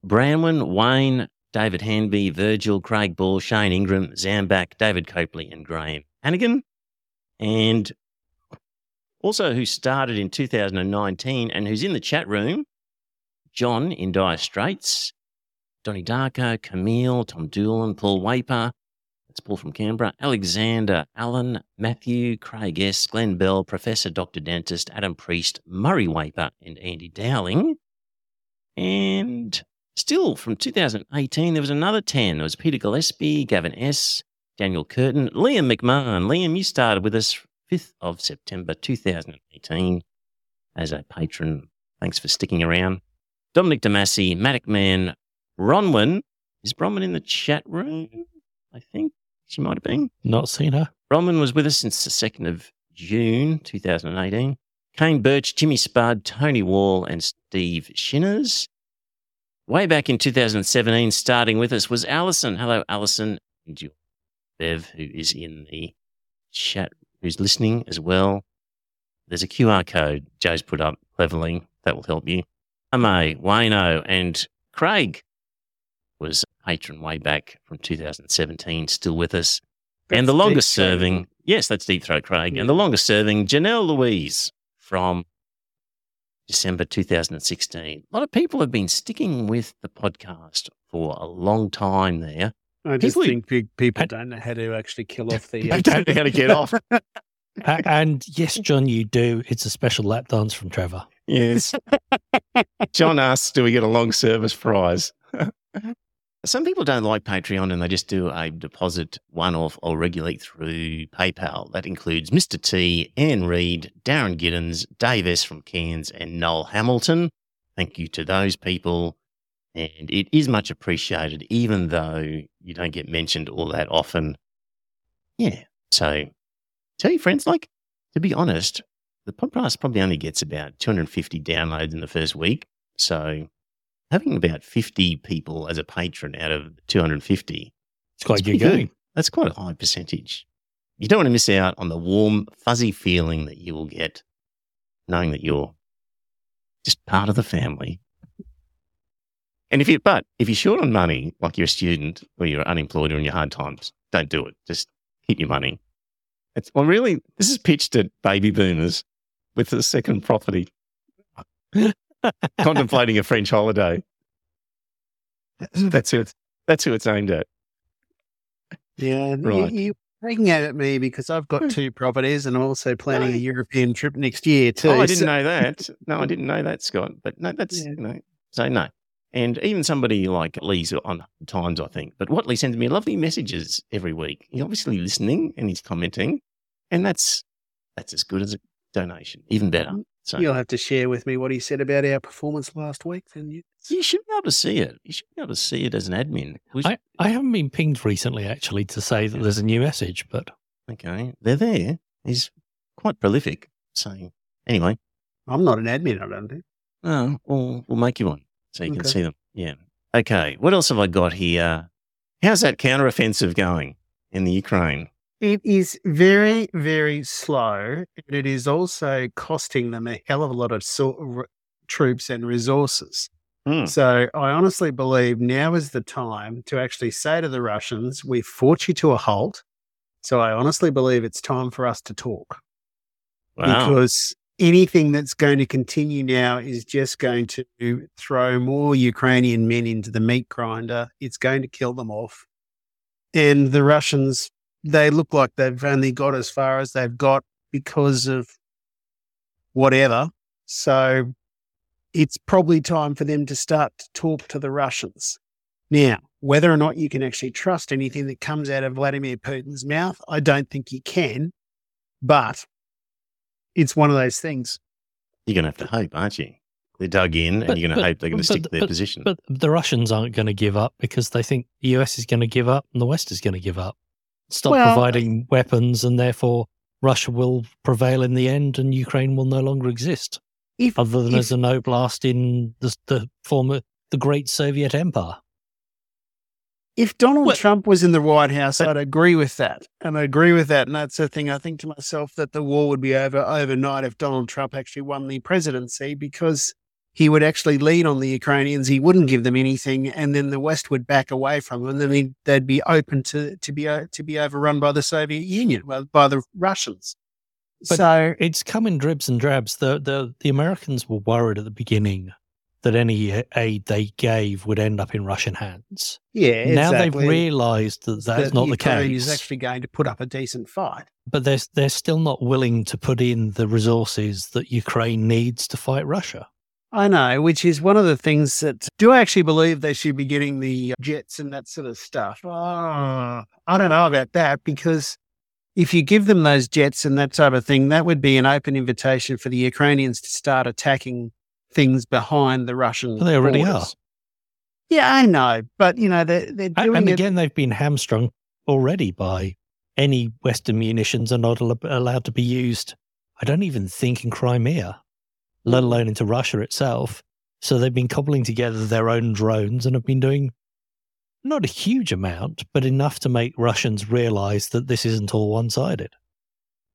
Branwyn, Wayne, David Hanby, Virgil, Craig Ball, Shane Ingram, Zambak, David Copley, and Graham Hannigan. And also who started in 2019 and who's in the chat room, John in Dire Straits, Donny Darko, Camille, Tom Doolan, Paul Waper, Paul from Canberra, Alexander, Allen, Matthew, Craig S., Glenn Bell, Professor Dr. Dentist, Adam Priest, Murray Waper, and Andy Dowling. And still from 2018, there was another 10. There was Peter Gillespie, Gavin S., Daniel Curtin, Liam McMahon. Liam, you started with us 5th of September 2018 as a patron. Thanks for sticking around. Dominic Damasi, Matic Man, Bronwyn. Is Bronwyn in the chat room? I think she might have been. Not seen her. Bronwyn was with us since the 2nd of June 2018. Kane Birch, Jimmy Spud, Tony Wall, and Steve Shinners. Way back in 2017, starting with us was Alison. Hello, Alison. And your Bev, who is in the chat, who's listening as well. There's a QR code Joe's put up cleverly. That will help you. Ame, Wayno, and Craig was a patron way back from 2017, still with us. and the longest Deep Throat. serving, yes, that's Deep Throat Craig. Yeah. And the longest serving, Janelle Louise from December 2016. A lot of people have been sticking with the podcast for a long time there. I just People- think big people I- don't know how to actually kill off the. They don't know how to get off. Uh, and yes, John, you do. It's a special lap dance from Trevor. Yes. John asks, do we get a long service prize? Some people don't like Patreon and they just do a deposit one off or regulate through PayPal. That includes Mr. T, Anne Reed, Darren Giddens, Dave S. from Cairns, and Noel Hamilton. Thank you to those people. And it is much appreciated, even though you don't get mentioned all that often. Yeah. So tell your friends, like, to be honest, the podcast probably only gets about 250 downloads in the first week. So having about 50 people as a patron out of 250, It's quite good going. that's quite a high percentage. You don't want to miss out on the warm, fuzzy feeling that you will get knowing that you're just part of the family. And if you, but if you're short on money, like you're a student or you're unemployed or in your hard times, don't do it. Just keep your money. It's, well, really, this is pitched at baby boomers with the second property, contemplating a French holiday. That's who it's, that's who it's aimed at. Yeah, Right. you, taking out at me because I've got hmm. two properties and I'm also planning a European trip next year too. Oh, I didn't so- know that. No, I didn't know that, Scott. But no, that's Yeah. you know, so no. And even somebody like Lee's on times, I think. But Watley sends me lovely messages every week. He's obviously listening and he's commenting, and that's that's as good as a donation, even better. Mm. So You'll have to share with me what he said about our performance last week. Then you, you should be able to see it. You should be able to see it as an admin. Should- I, I haven't been pinged recently, actually, to say that there's a new message, but okay, they're there. He's quite prolific. So anyway, I'm not an admin. I don't think. Oh, we'll, we'll make you one so you can see them. Yeah. Okay. What else have I got here? How's that counteroffensive going in the Ukraine? It is very, very slow, and it is also costing them a hell of a lot of so- r- troops and resources. Hmm. So I honestly believe now is the time to actually say to the Russians, "We fought you to a halt." So I honestly believe it's time for us to talk Wow. because anything that's going to continue now is just going to throw more Ukrainian men into the meat grinder. It's going to kill them off. And the Russians, they look like they've only got as far as they've got because of whatever. So it's probably time for them to start to talk to the Russians. Now, whether or not you can actually trust anything that comes out of Vladimir Putin's mouth, I don't think you can. But it's one of those things. You're going to have to hope, aren't you? They're dug in, and But- you're going to but- hope they're going to but- stick to their but- position. But the Russians aren't going to give up because they think the US is going to give up and the West is going to give up. Stop Well- providing weapons, and therefore Russia will prevail in the end, and Ukraine will no longer exist, If, other than if- as an oblast in the, the former the Great Soviet Empire. if Donald Well- Trump was in the White House, I'd agree with that. And I agree with that. And that's the thing. I think to myself that the war would be over overnight if Donald Trump actually won the presidency because he would actually lead on the Ukrainians. He wouldn't give them anything. And then the West would back away from them. And then he'd- they'd be open to, to, be, o- to be overrun by the Soviet Union, well, by the Russians. But- so, It's come in dribs and drabs. The the the Americans were worried at the beginning that any aid they gave would end up in Russian hands. yeah, Now exactly. they've realised that that's that not the case. Ukraine case. is actually going to put up a decent fight. but they're they're still not willing to put in the resources that Ukraine needs to fight Russia. I know, which is one of the things that do I actually believe they should be getting the uh, jets and that sort of stuff. Oh, I don't know about that because if you give them those jets and that type of thing, that would be an open invitation for the Ukrainians to start attacking things behind the Russian. Well, they already borders. Yeah, I know, but you know they're they're doing and it. again, they've been hamstrung already by any Western munitions are not al- allowed to be used. I don't even think in Crimea, let alone into Russia itself. So they've been cobbling together their own drones and have been doing not a huge amount, but enough to make Russians realize that this isn't all one sided.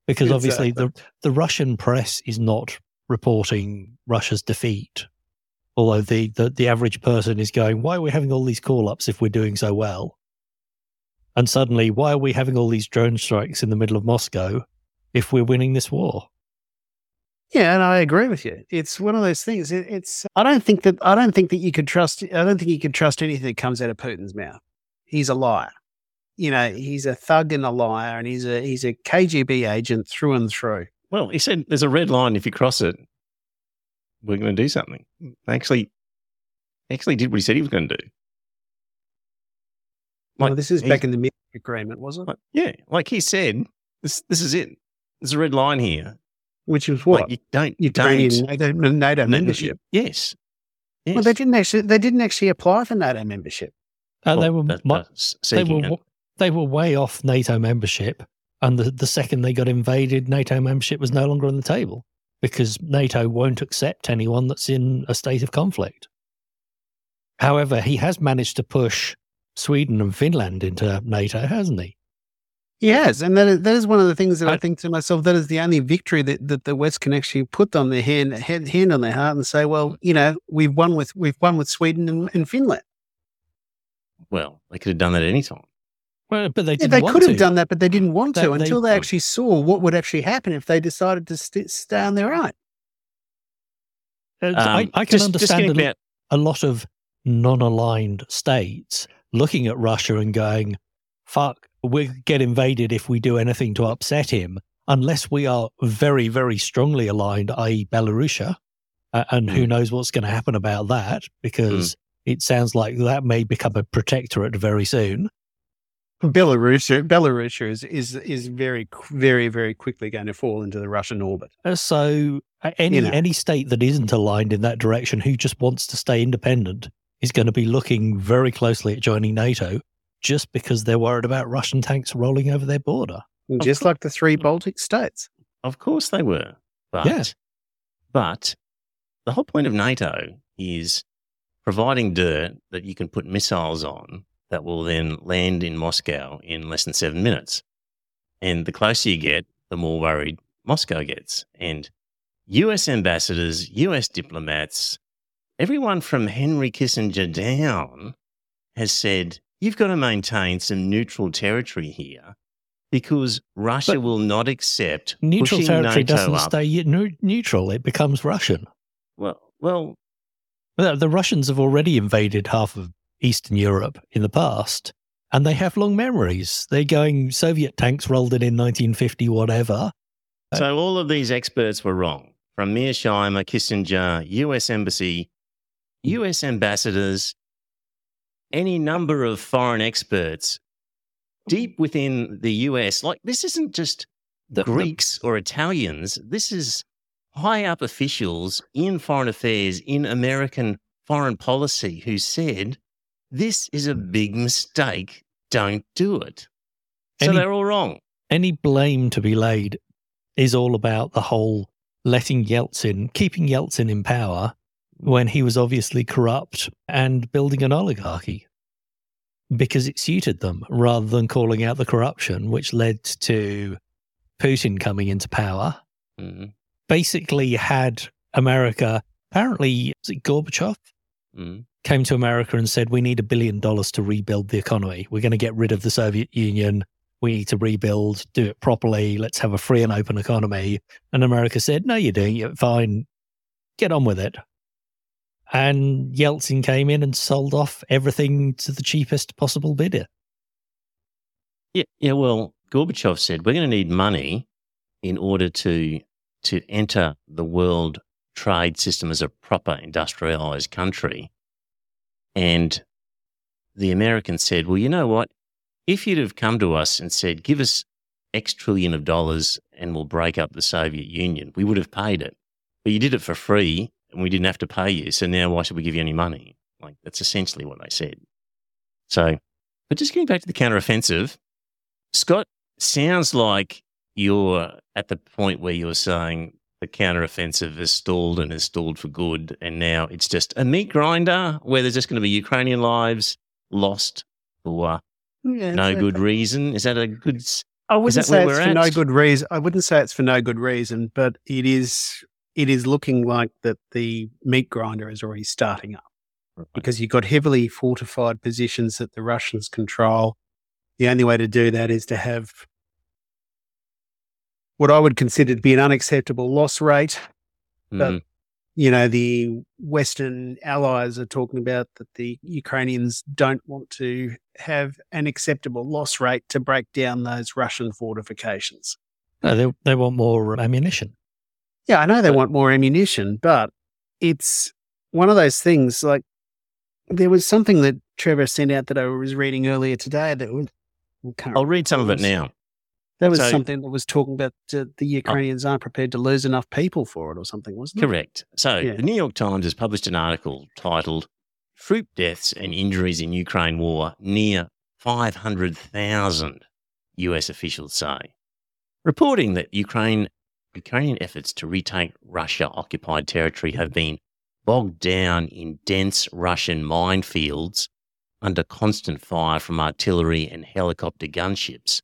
Because obviously the, the Russian press is not reporting Russia's defeat. Although the, the, the average person is going, why are we having all these call ups if we're doing so well? And suddenly, why are we having all these drone strikes in the middle of Moscow if we're winning this war? Yeah, and I agree with you. It's one of those things. It, it's I don't think that I don't think that you could trust. I don't think you could trust anything that comes out of Putin's mouth. He's a liar. You know, he's a thug and a liar, and he's a he's a KGB agent through and through. well, he said there's a red line. If you cross it, we're going to do something. Actually, actually did what he said he was going to do. Like, well, this is back in the Minsk agreement, wasn't it? Like, yeah, like he said, this this is it. There's a red line here. Which was what Like you don't Ukrainian don't NATO, NATO no, membership. Yes. yes. Well, they didn't actually they didn't actually apply for NATO membership. And they were that- mu- that's they were it. they were way off NATO membership, and the, the second they got invaded, NATO membership was no longer on the table because NATO won't accept anyone that's in a state of conflict. However, he has managed to push Sweden and Finland into NATO, hasn't he? He has, and that is, that is one of the things that I, I- think to myself. That is the only victory that, that the West can actually put on their hand, hand hand on their heart and say, "Well, you know, we've won with we've won with Sweden and, and Finland." Well, they could have done that at any time. Well, but they Yeah, didn't they want could have done that, but they didn't want They- to until they actually saw what would actually happen if they decided to st- stay on their own. Uh, I, Um, I can just- just understand getting a, about- a lot of non-aligned states looking at Russia and going, "Fuck, we'll get invaded if we do anything to upset him." Unless we are very, very strongly aligned, i.e., Belarusia, uh, and Hmm. who knows what's going to happen about that? Because it sounds like that may become a protectorate very soon. Belarus, Belarus is is is very very very quickly going to fall into the Russian orbit. Uh, So, any know. any state that isn't aligned in that direction, who just wants to stay independent, is going to be looking very closely at joining NATO, just because they're worried about Russian tanks rolling over their border. just course. like the three mm. Baltic states. Of course they were. But, Yeah. but the whole point of NATO is providing dirt that you can put missiles on that will then land in Moscow in less than seven minutes. And the closer you get, the more worried Moscow gets. And US ambassadors, US diplomats, everyone from Henry Kissinger down has said, you've got to maintain some neutral territory here because Russia But will not accept Neutral territory NATO doesn't up. stay neu- neutral; it becomes Russian. Well, well, The, the Russians have already invaded half of Eastern Europe in the past, and they have long memories. They're going Soviet tanks rolled in in 1950, whatever. Uh, so all of these experts were wrong from Mearsheimer, Kissinger, US Embassy, US ambassadors, any number of foreign experts deep within the US. Like, this isn't just The- the- Greeks or Italians. This is high up officials in foreign affairs, in American foreign policy, who said, This is a big mistake. Don't do it. So Any- they're all wrong. any blame to be laid is all about the whole letting Yeltsin, keeping Yeltsin in power when he was obviously corrupt and building an oligarchy because it suited them rather than calling out the corruption, which led to Putin coming into power. Mm, Basically, had America, apparently, was it Gorbachev? mm, Came to America and said, We need a billion dollars to rebuild the economy. We're going to get rid of the Soviet Union we need to rebuild, do it properly. Let's have a free and open economy. And America said, no, you're doing it fine. Get on with it. And Yeltsin came in and sold off everything to the cheapest possible bidder. Yeah, yeah. Well, Gorbachev said we're going to need money in order to to enter the world trade system as a proper industrialized country. And the Americans said, "Well, you know what? If you'd have come to us and said, give us X trillion of dollars and we'll break up the Soviet Union, we would have paid it. But you did it for free and we didn't have to pay you. So now why should we give you any money? Like that's essentially what they said. So, but just getting back to the counteroffensive, Scott, sounds like you're at the point where you're saying the counteroffensive has stalled and has stalled for good. And now it's just a meat grinder where there's just going to be Ukrainian lives lost for Yeah, no so- good reason. Is that a good? s- I wouldn't that say where it's we're for at? no good reason. I wouldn't say it's for no good reason, but it is. It is looking like that the meat grinder is already starting up because you've got heavily fortified positions that the Russians control. The only way to do that is to have what I would consider to be an unacceptable loss rate. But- Mm, You know, the Western allies are talking about that the Ukrainians don't want to have an acceptable loss rate to break down those Russian fortifications. No, they, they want more ammunition. Yeah, I know they But- want more ammunition, but it's one of those things like there was something that Trevor sent out that I was reading earlier today that was. I'll read some of it now. There was So- something that was talking about uh, the Ukrainians aren't prepared to lose enough people for it or something, wasn't it? Correct. So Yeah. the New York Times has published an article titled "Troop Deaths and Injuries in Ukraine War Near 500,000," U.S. officials say, reporting that Ukraine Ukrainian efforts to retake Russia-occupied territory have been bogged down in dense Russian minefields under constant fire from artillery and helicopter gunships.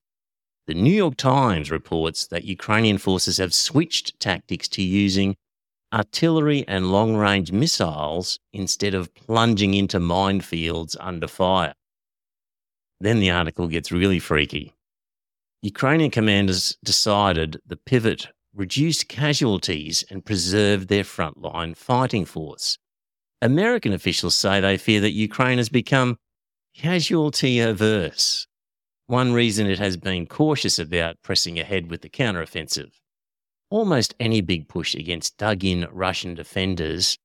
The New York Times reports that Ukrainian forces have switched tactics to using artillery and long range missiles instead of plunging into minefields under fire. Then the article gets really freaky. Ukrainian commanders decided the pivot reduced casualties and preserved their frontline fighting force. American officials say they fear that Ukraine has become casualty averse one reason it has been cautious about pressing ahead with the counteroffensive. Almost any big push against dug in Russian defenders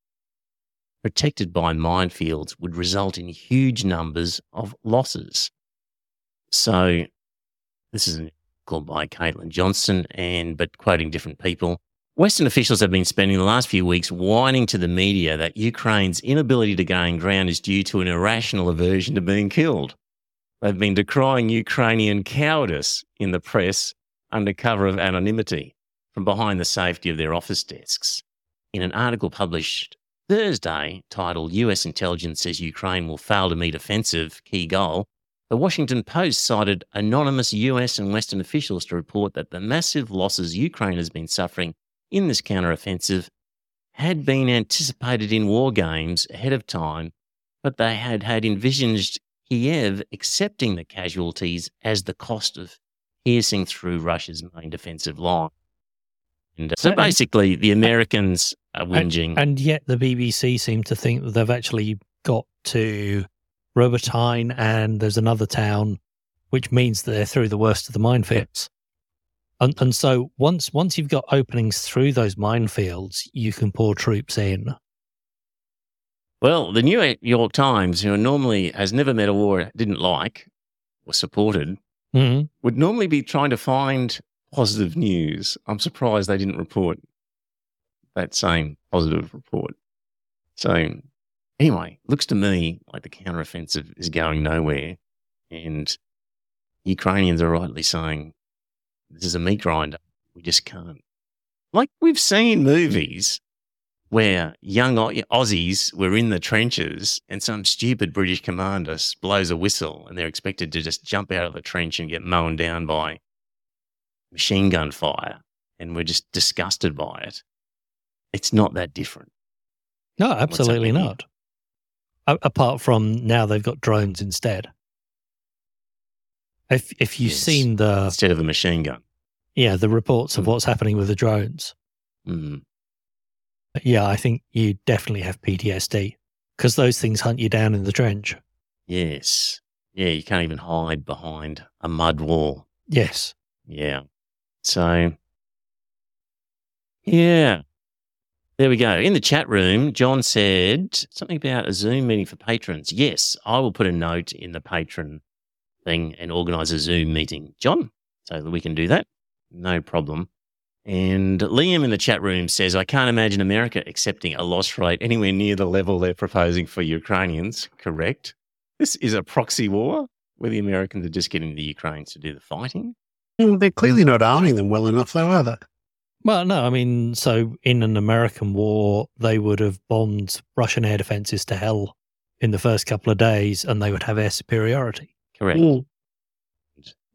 protected by minefields would result in huge numbers of losses. So, this is called by Caitlin Johnstone, and but quoting different people. Western officials have been spending the last few weeks whining to the media that Ukraine's inability to gain ground is due to an irrational aversion to being killed. They've been decrying Ukrainian cowardice in the press under cover of anonymity from behind the safety of their office desks. In an article published Thursday titled US Intelligence Says Ukraine Will Fail to Meet Offensive Key Goal, the Washington Post cited anonymous US and Western officials to report that the massive losses Ukraine has been suffering in this counteroffensive had been anticipated in war games ahead of time, but they had had envisaged Kiev accepting the casualties as the cost of piercing through Russia's main defensive line. And uh, so basically, the Americans are whinging. And yet the BBC seem to think that they've actually got to Robotyne and there's another town, which means that they're through the worst of the minefields. And, and so once once you've got openings through those minefields, you can pour troops in. Well, the New York Times, who normally has never met a war it didn't like or supported, Mhm. would normally be trying to find positive news. I'm surprised they didn't report that same positive report. So, anyway, looks to me like the counteroffensive is going nowhere. And Ukrainians are rightly saying, this is a meat grinder. We just can't. Like we've seen movies where young Aussies were in the trenches and some stupid British commander blows a whistle and they're expected to just jump out of the trench and get mown down by machine gun fire. And we're just disgusted by it. It's not that different. No, absolutely not. A- apart from now they've got drones instead. If if you've Yes. seen the Instead of a machine gun. yeah the reports of Mm. what's happening with the drones, Mm. yeah, I think you definitely have PTSD because those things hunt you down in the trench. Yes. Yeah, you can't even hide behind a mud wall. Yes. Yeah. So, yeah. There we go. In the chat room, John said something about a Zoom meeting for patrons. Yes, I will put a note in the patron thing and organize a Zoom meeting, John, so that we can do that. No problem. And Liam in the chat room says, I can't imagine America accepting a loss rate anywhere near the level they're proposing for Ukrainians. Correct. This is a proxy war where the Americans are just getting the Ukrainians to do the fighting. Well, they're clearly not arming them well enough, though, are they? Well, no, I mean, so in an American war, they would have bombed Russian air defenses to hell in the first couple of days, and they would have air superiority. Correct. Mm.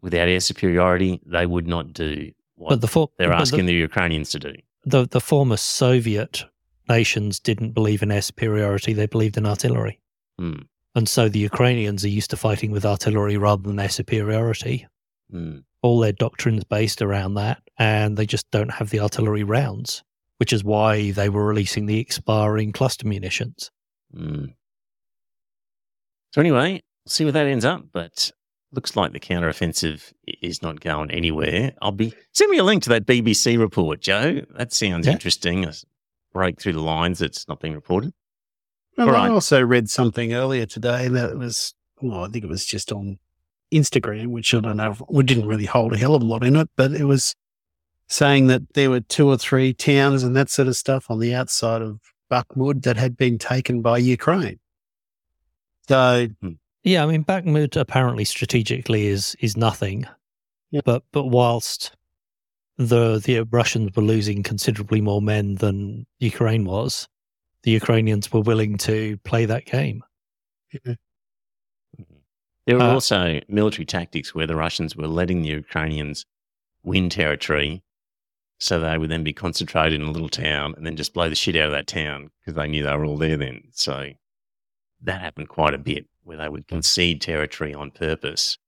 Without air superiority, they would not do what But the for- they're but the- asking the, Ukrainians to do. the the former Soviet nations didn't believe in air superiority; they believed in artillery, Hmm. and so the Ukrainians are used to fighting with artillery rather than air superiority. Hmm. All their doctrines based around that, and they just don't have the artillery rounds, which is why they were releasing the expiring cluster munitions. Hmm. So anyway, we'll see where that ends up. But looks like the counteroffensive i- is not going anywhere. I'll be send me a link to that BBC report, Joe. That sounds Yeah. interesting. A s- break through the lines that's not being reported. Well, All I right. also read something earlier today that was, well, I think it was just on Instagram, which I don't know, we didn't really hold a hell of a lot in it, but it was saying that there were two or three towns and that sort of stuff on the outside of Bakhmut that had been taken by Ukraine. So, hmm. Yeah, I mean, Bakhmut apparently strategically is is nothing, Yeah. but but whilst the the Russians were losing considerably more men than Ukraine was, the Ukrainians were willing to play that game. There were Uh, also military tactics where the Russians were letting the Ukrainians win territory so they would then be concentrated in a little town and then just blow the shit out of that town because they knew they were all there then. So that happened quite a bit where they would concede territory on purpose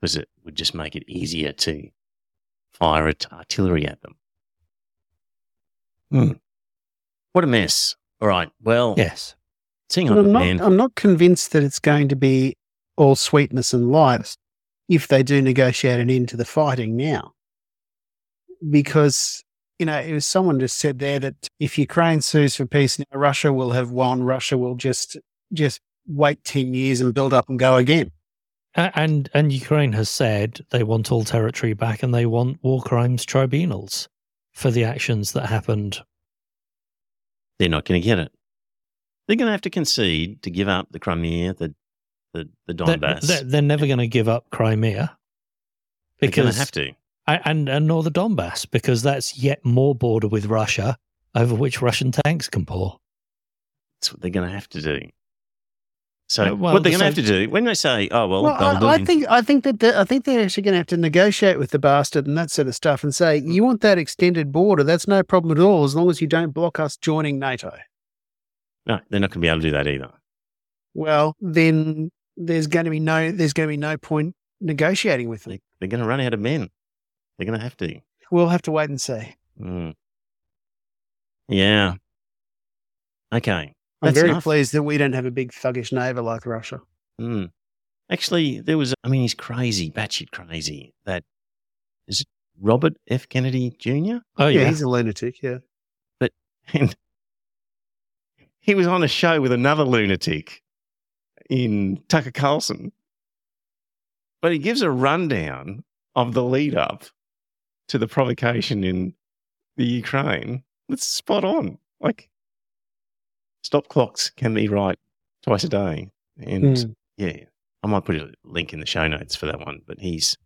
because it would just make it easier to fire at artillery at them. Hmm. What a mess. All right. Well, Yes, seeing on I'm not, man. I'm not convinced that it's going to be all sweetness and light if they do negotiate an end to the fighting now. Because, you know, it was someone just said there that if Ukraine sues for peace now, Russia will have won. Russia will just just wait 10 years and build up and go again. And and Ukraine has said they want all territory back and they want war crimes tribunals for the actions that happened. they're not going to get it. They're going to have to concede to give up the Crimea, the the, the They're, Donbass. they're, they're never going to give up Crimea They're going because to have to. And and nor the Donbass because that's yet more border with Russia over which Russian tanks can pour. That's what they're going to have to do. So Uh, well, what they're going to have to do when they say, "Oh well,", Well, I, I think I think that the, I think they're actually going to have to negotiate with the bastard and that sort of stuff and say, you want that extended border? That's no problem at all, as long as you don't block us joining NATO. no, they're not going to be able to do that either. Well, then there's going to be no there's going to be no point negotiating with them. They, they're going to run out of men. They're going to have to. We'll have to wait and see. Mm. Yeah. Okay. I'm That's very enough. pleased that we don't have a big thuggish neighbour like Russia. Mm. Actually, there was, I mean, he's crazy, batshit crazy. That is Robert F. Kennedy Jr. Oh yeah, yeah, he's a lunatic. Yeah. And he was on a show with another lunatic in Tucker Carlson. But he gives a rundown of the lead up to the provocation in the Ukraine. It's spot on. Like, stop clocks can be right twice a day. And Mm. yeah, I might put a link in the show notes for that one. But he's,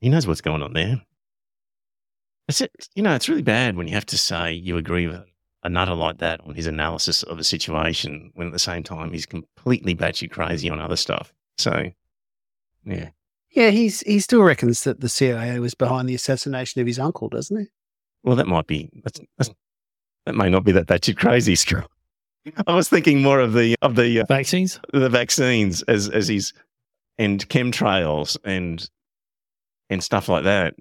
he knows what's going on there. It's it. You know, it's really bad when you have to say you agree with a nutter like that on his analysis of a situation when at the same time he's completely batshit crazy on other stuff. So, yeah. Yeah, he's he still reckons that the CIA was behind the assassination of his uncle, doesn't he? Well, that might be, that's, that's, that may not be that batshit crazy, Scott. I was thinking more of the, of the, uh, vaccines. the vaccines as, as he's, and chemtrails and, and stuff like that.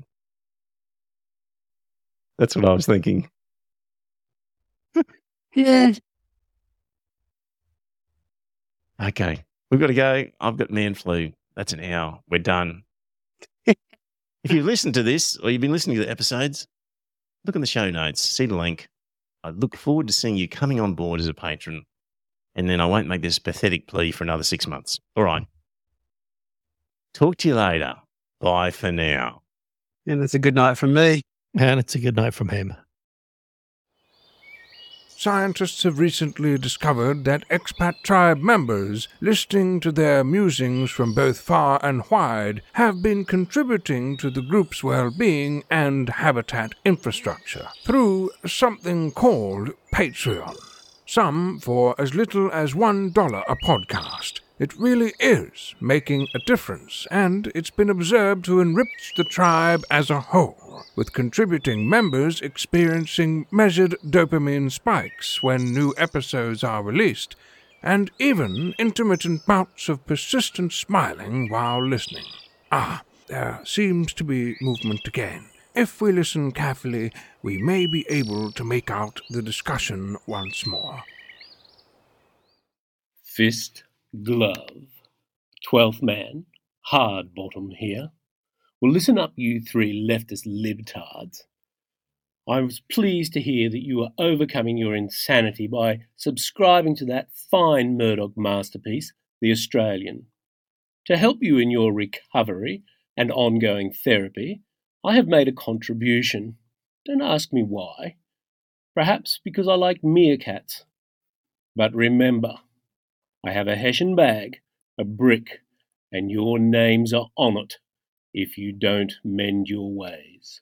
That's what I was thinking. Yeah. Okay, we've got to go. I've got man flu. That's an hour. We're done. if you listen to this or you've been listening to the episodes, look in the show notes, see the link. I look forward to seeing you coming on board as a patron, and then I won't make this pathetic plea for another six months. All right. Talk to you later. Bye for now. And it's a good night from me. And it's a good night from him. Scientists have recently discovered that expat tribe members, listening to their musings from both far and wide, have been contributing to the group's well being and habitat infrastructure through something called Patreon. Some for as little as $1 a podcast. It really is making a difference, and it's been observed to enrich the tribe as a whole, with contributing members experiencing measured dopamine spikes when new episodes are released, and even intermittent bouts of persistent smiling while listening. Ah, there seems to be movement again. If we listen carefully, we may be able to make out the discussion once more. Fist, glove. Twelfth man, hard bottom here. Well, listen up, you three leftist libtards. I was pleased to hear that you are overcoming your insanity by subscribing to that fine Murdoch masterpiece, The Australian. To help you in your recovery and ongoing therapy, I have made a contribution. Don't ask me why. Perhaps because I like meerkats. But remember, I have a Hessian bag, a brick, and your names are on it if you don't mend your ways.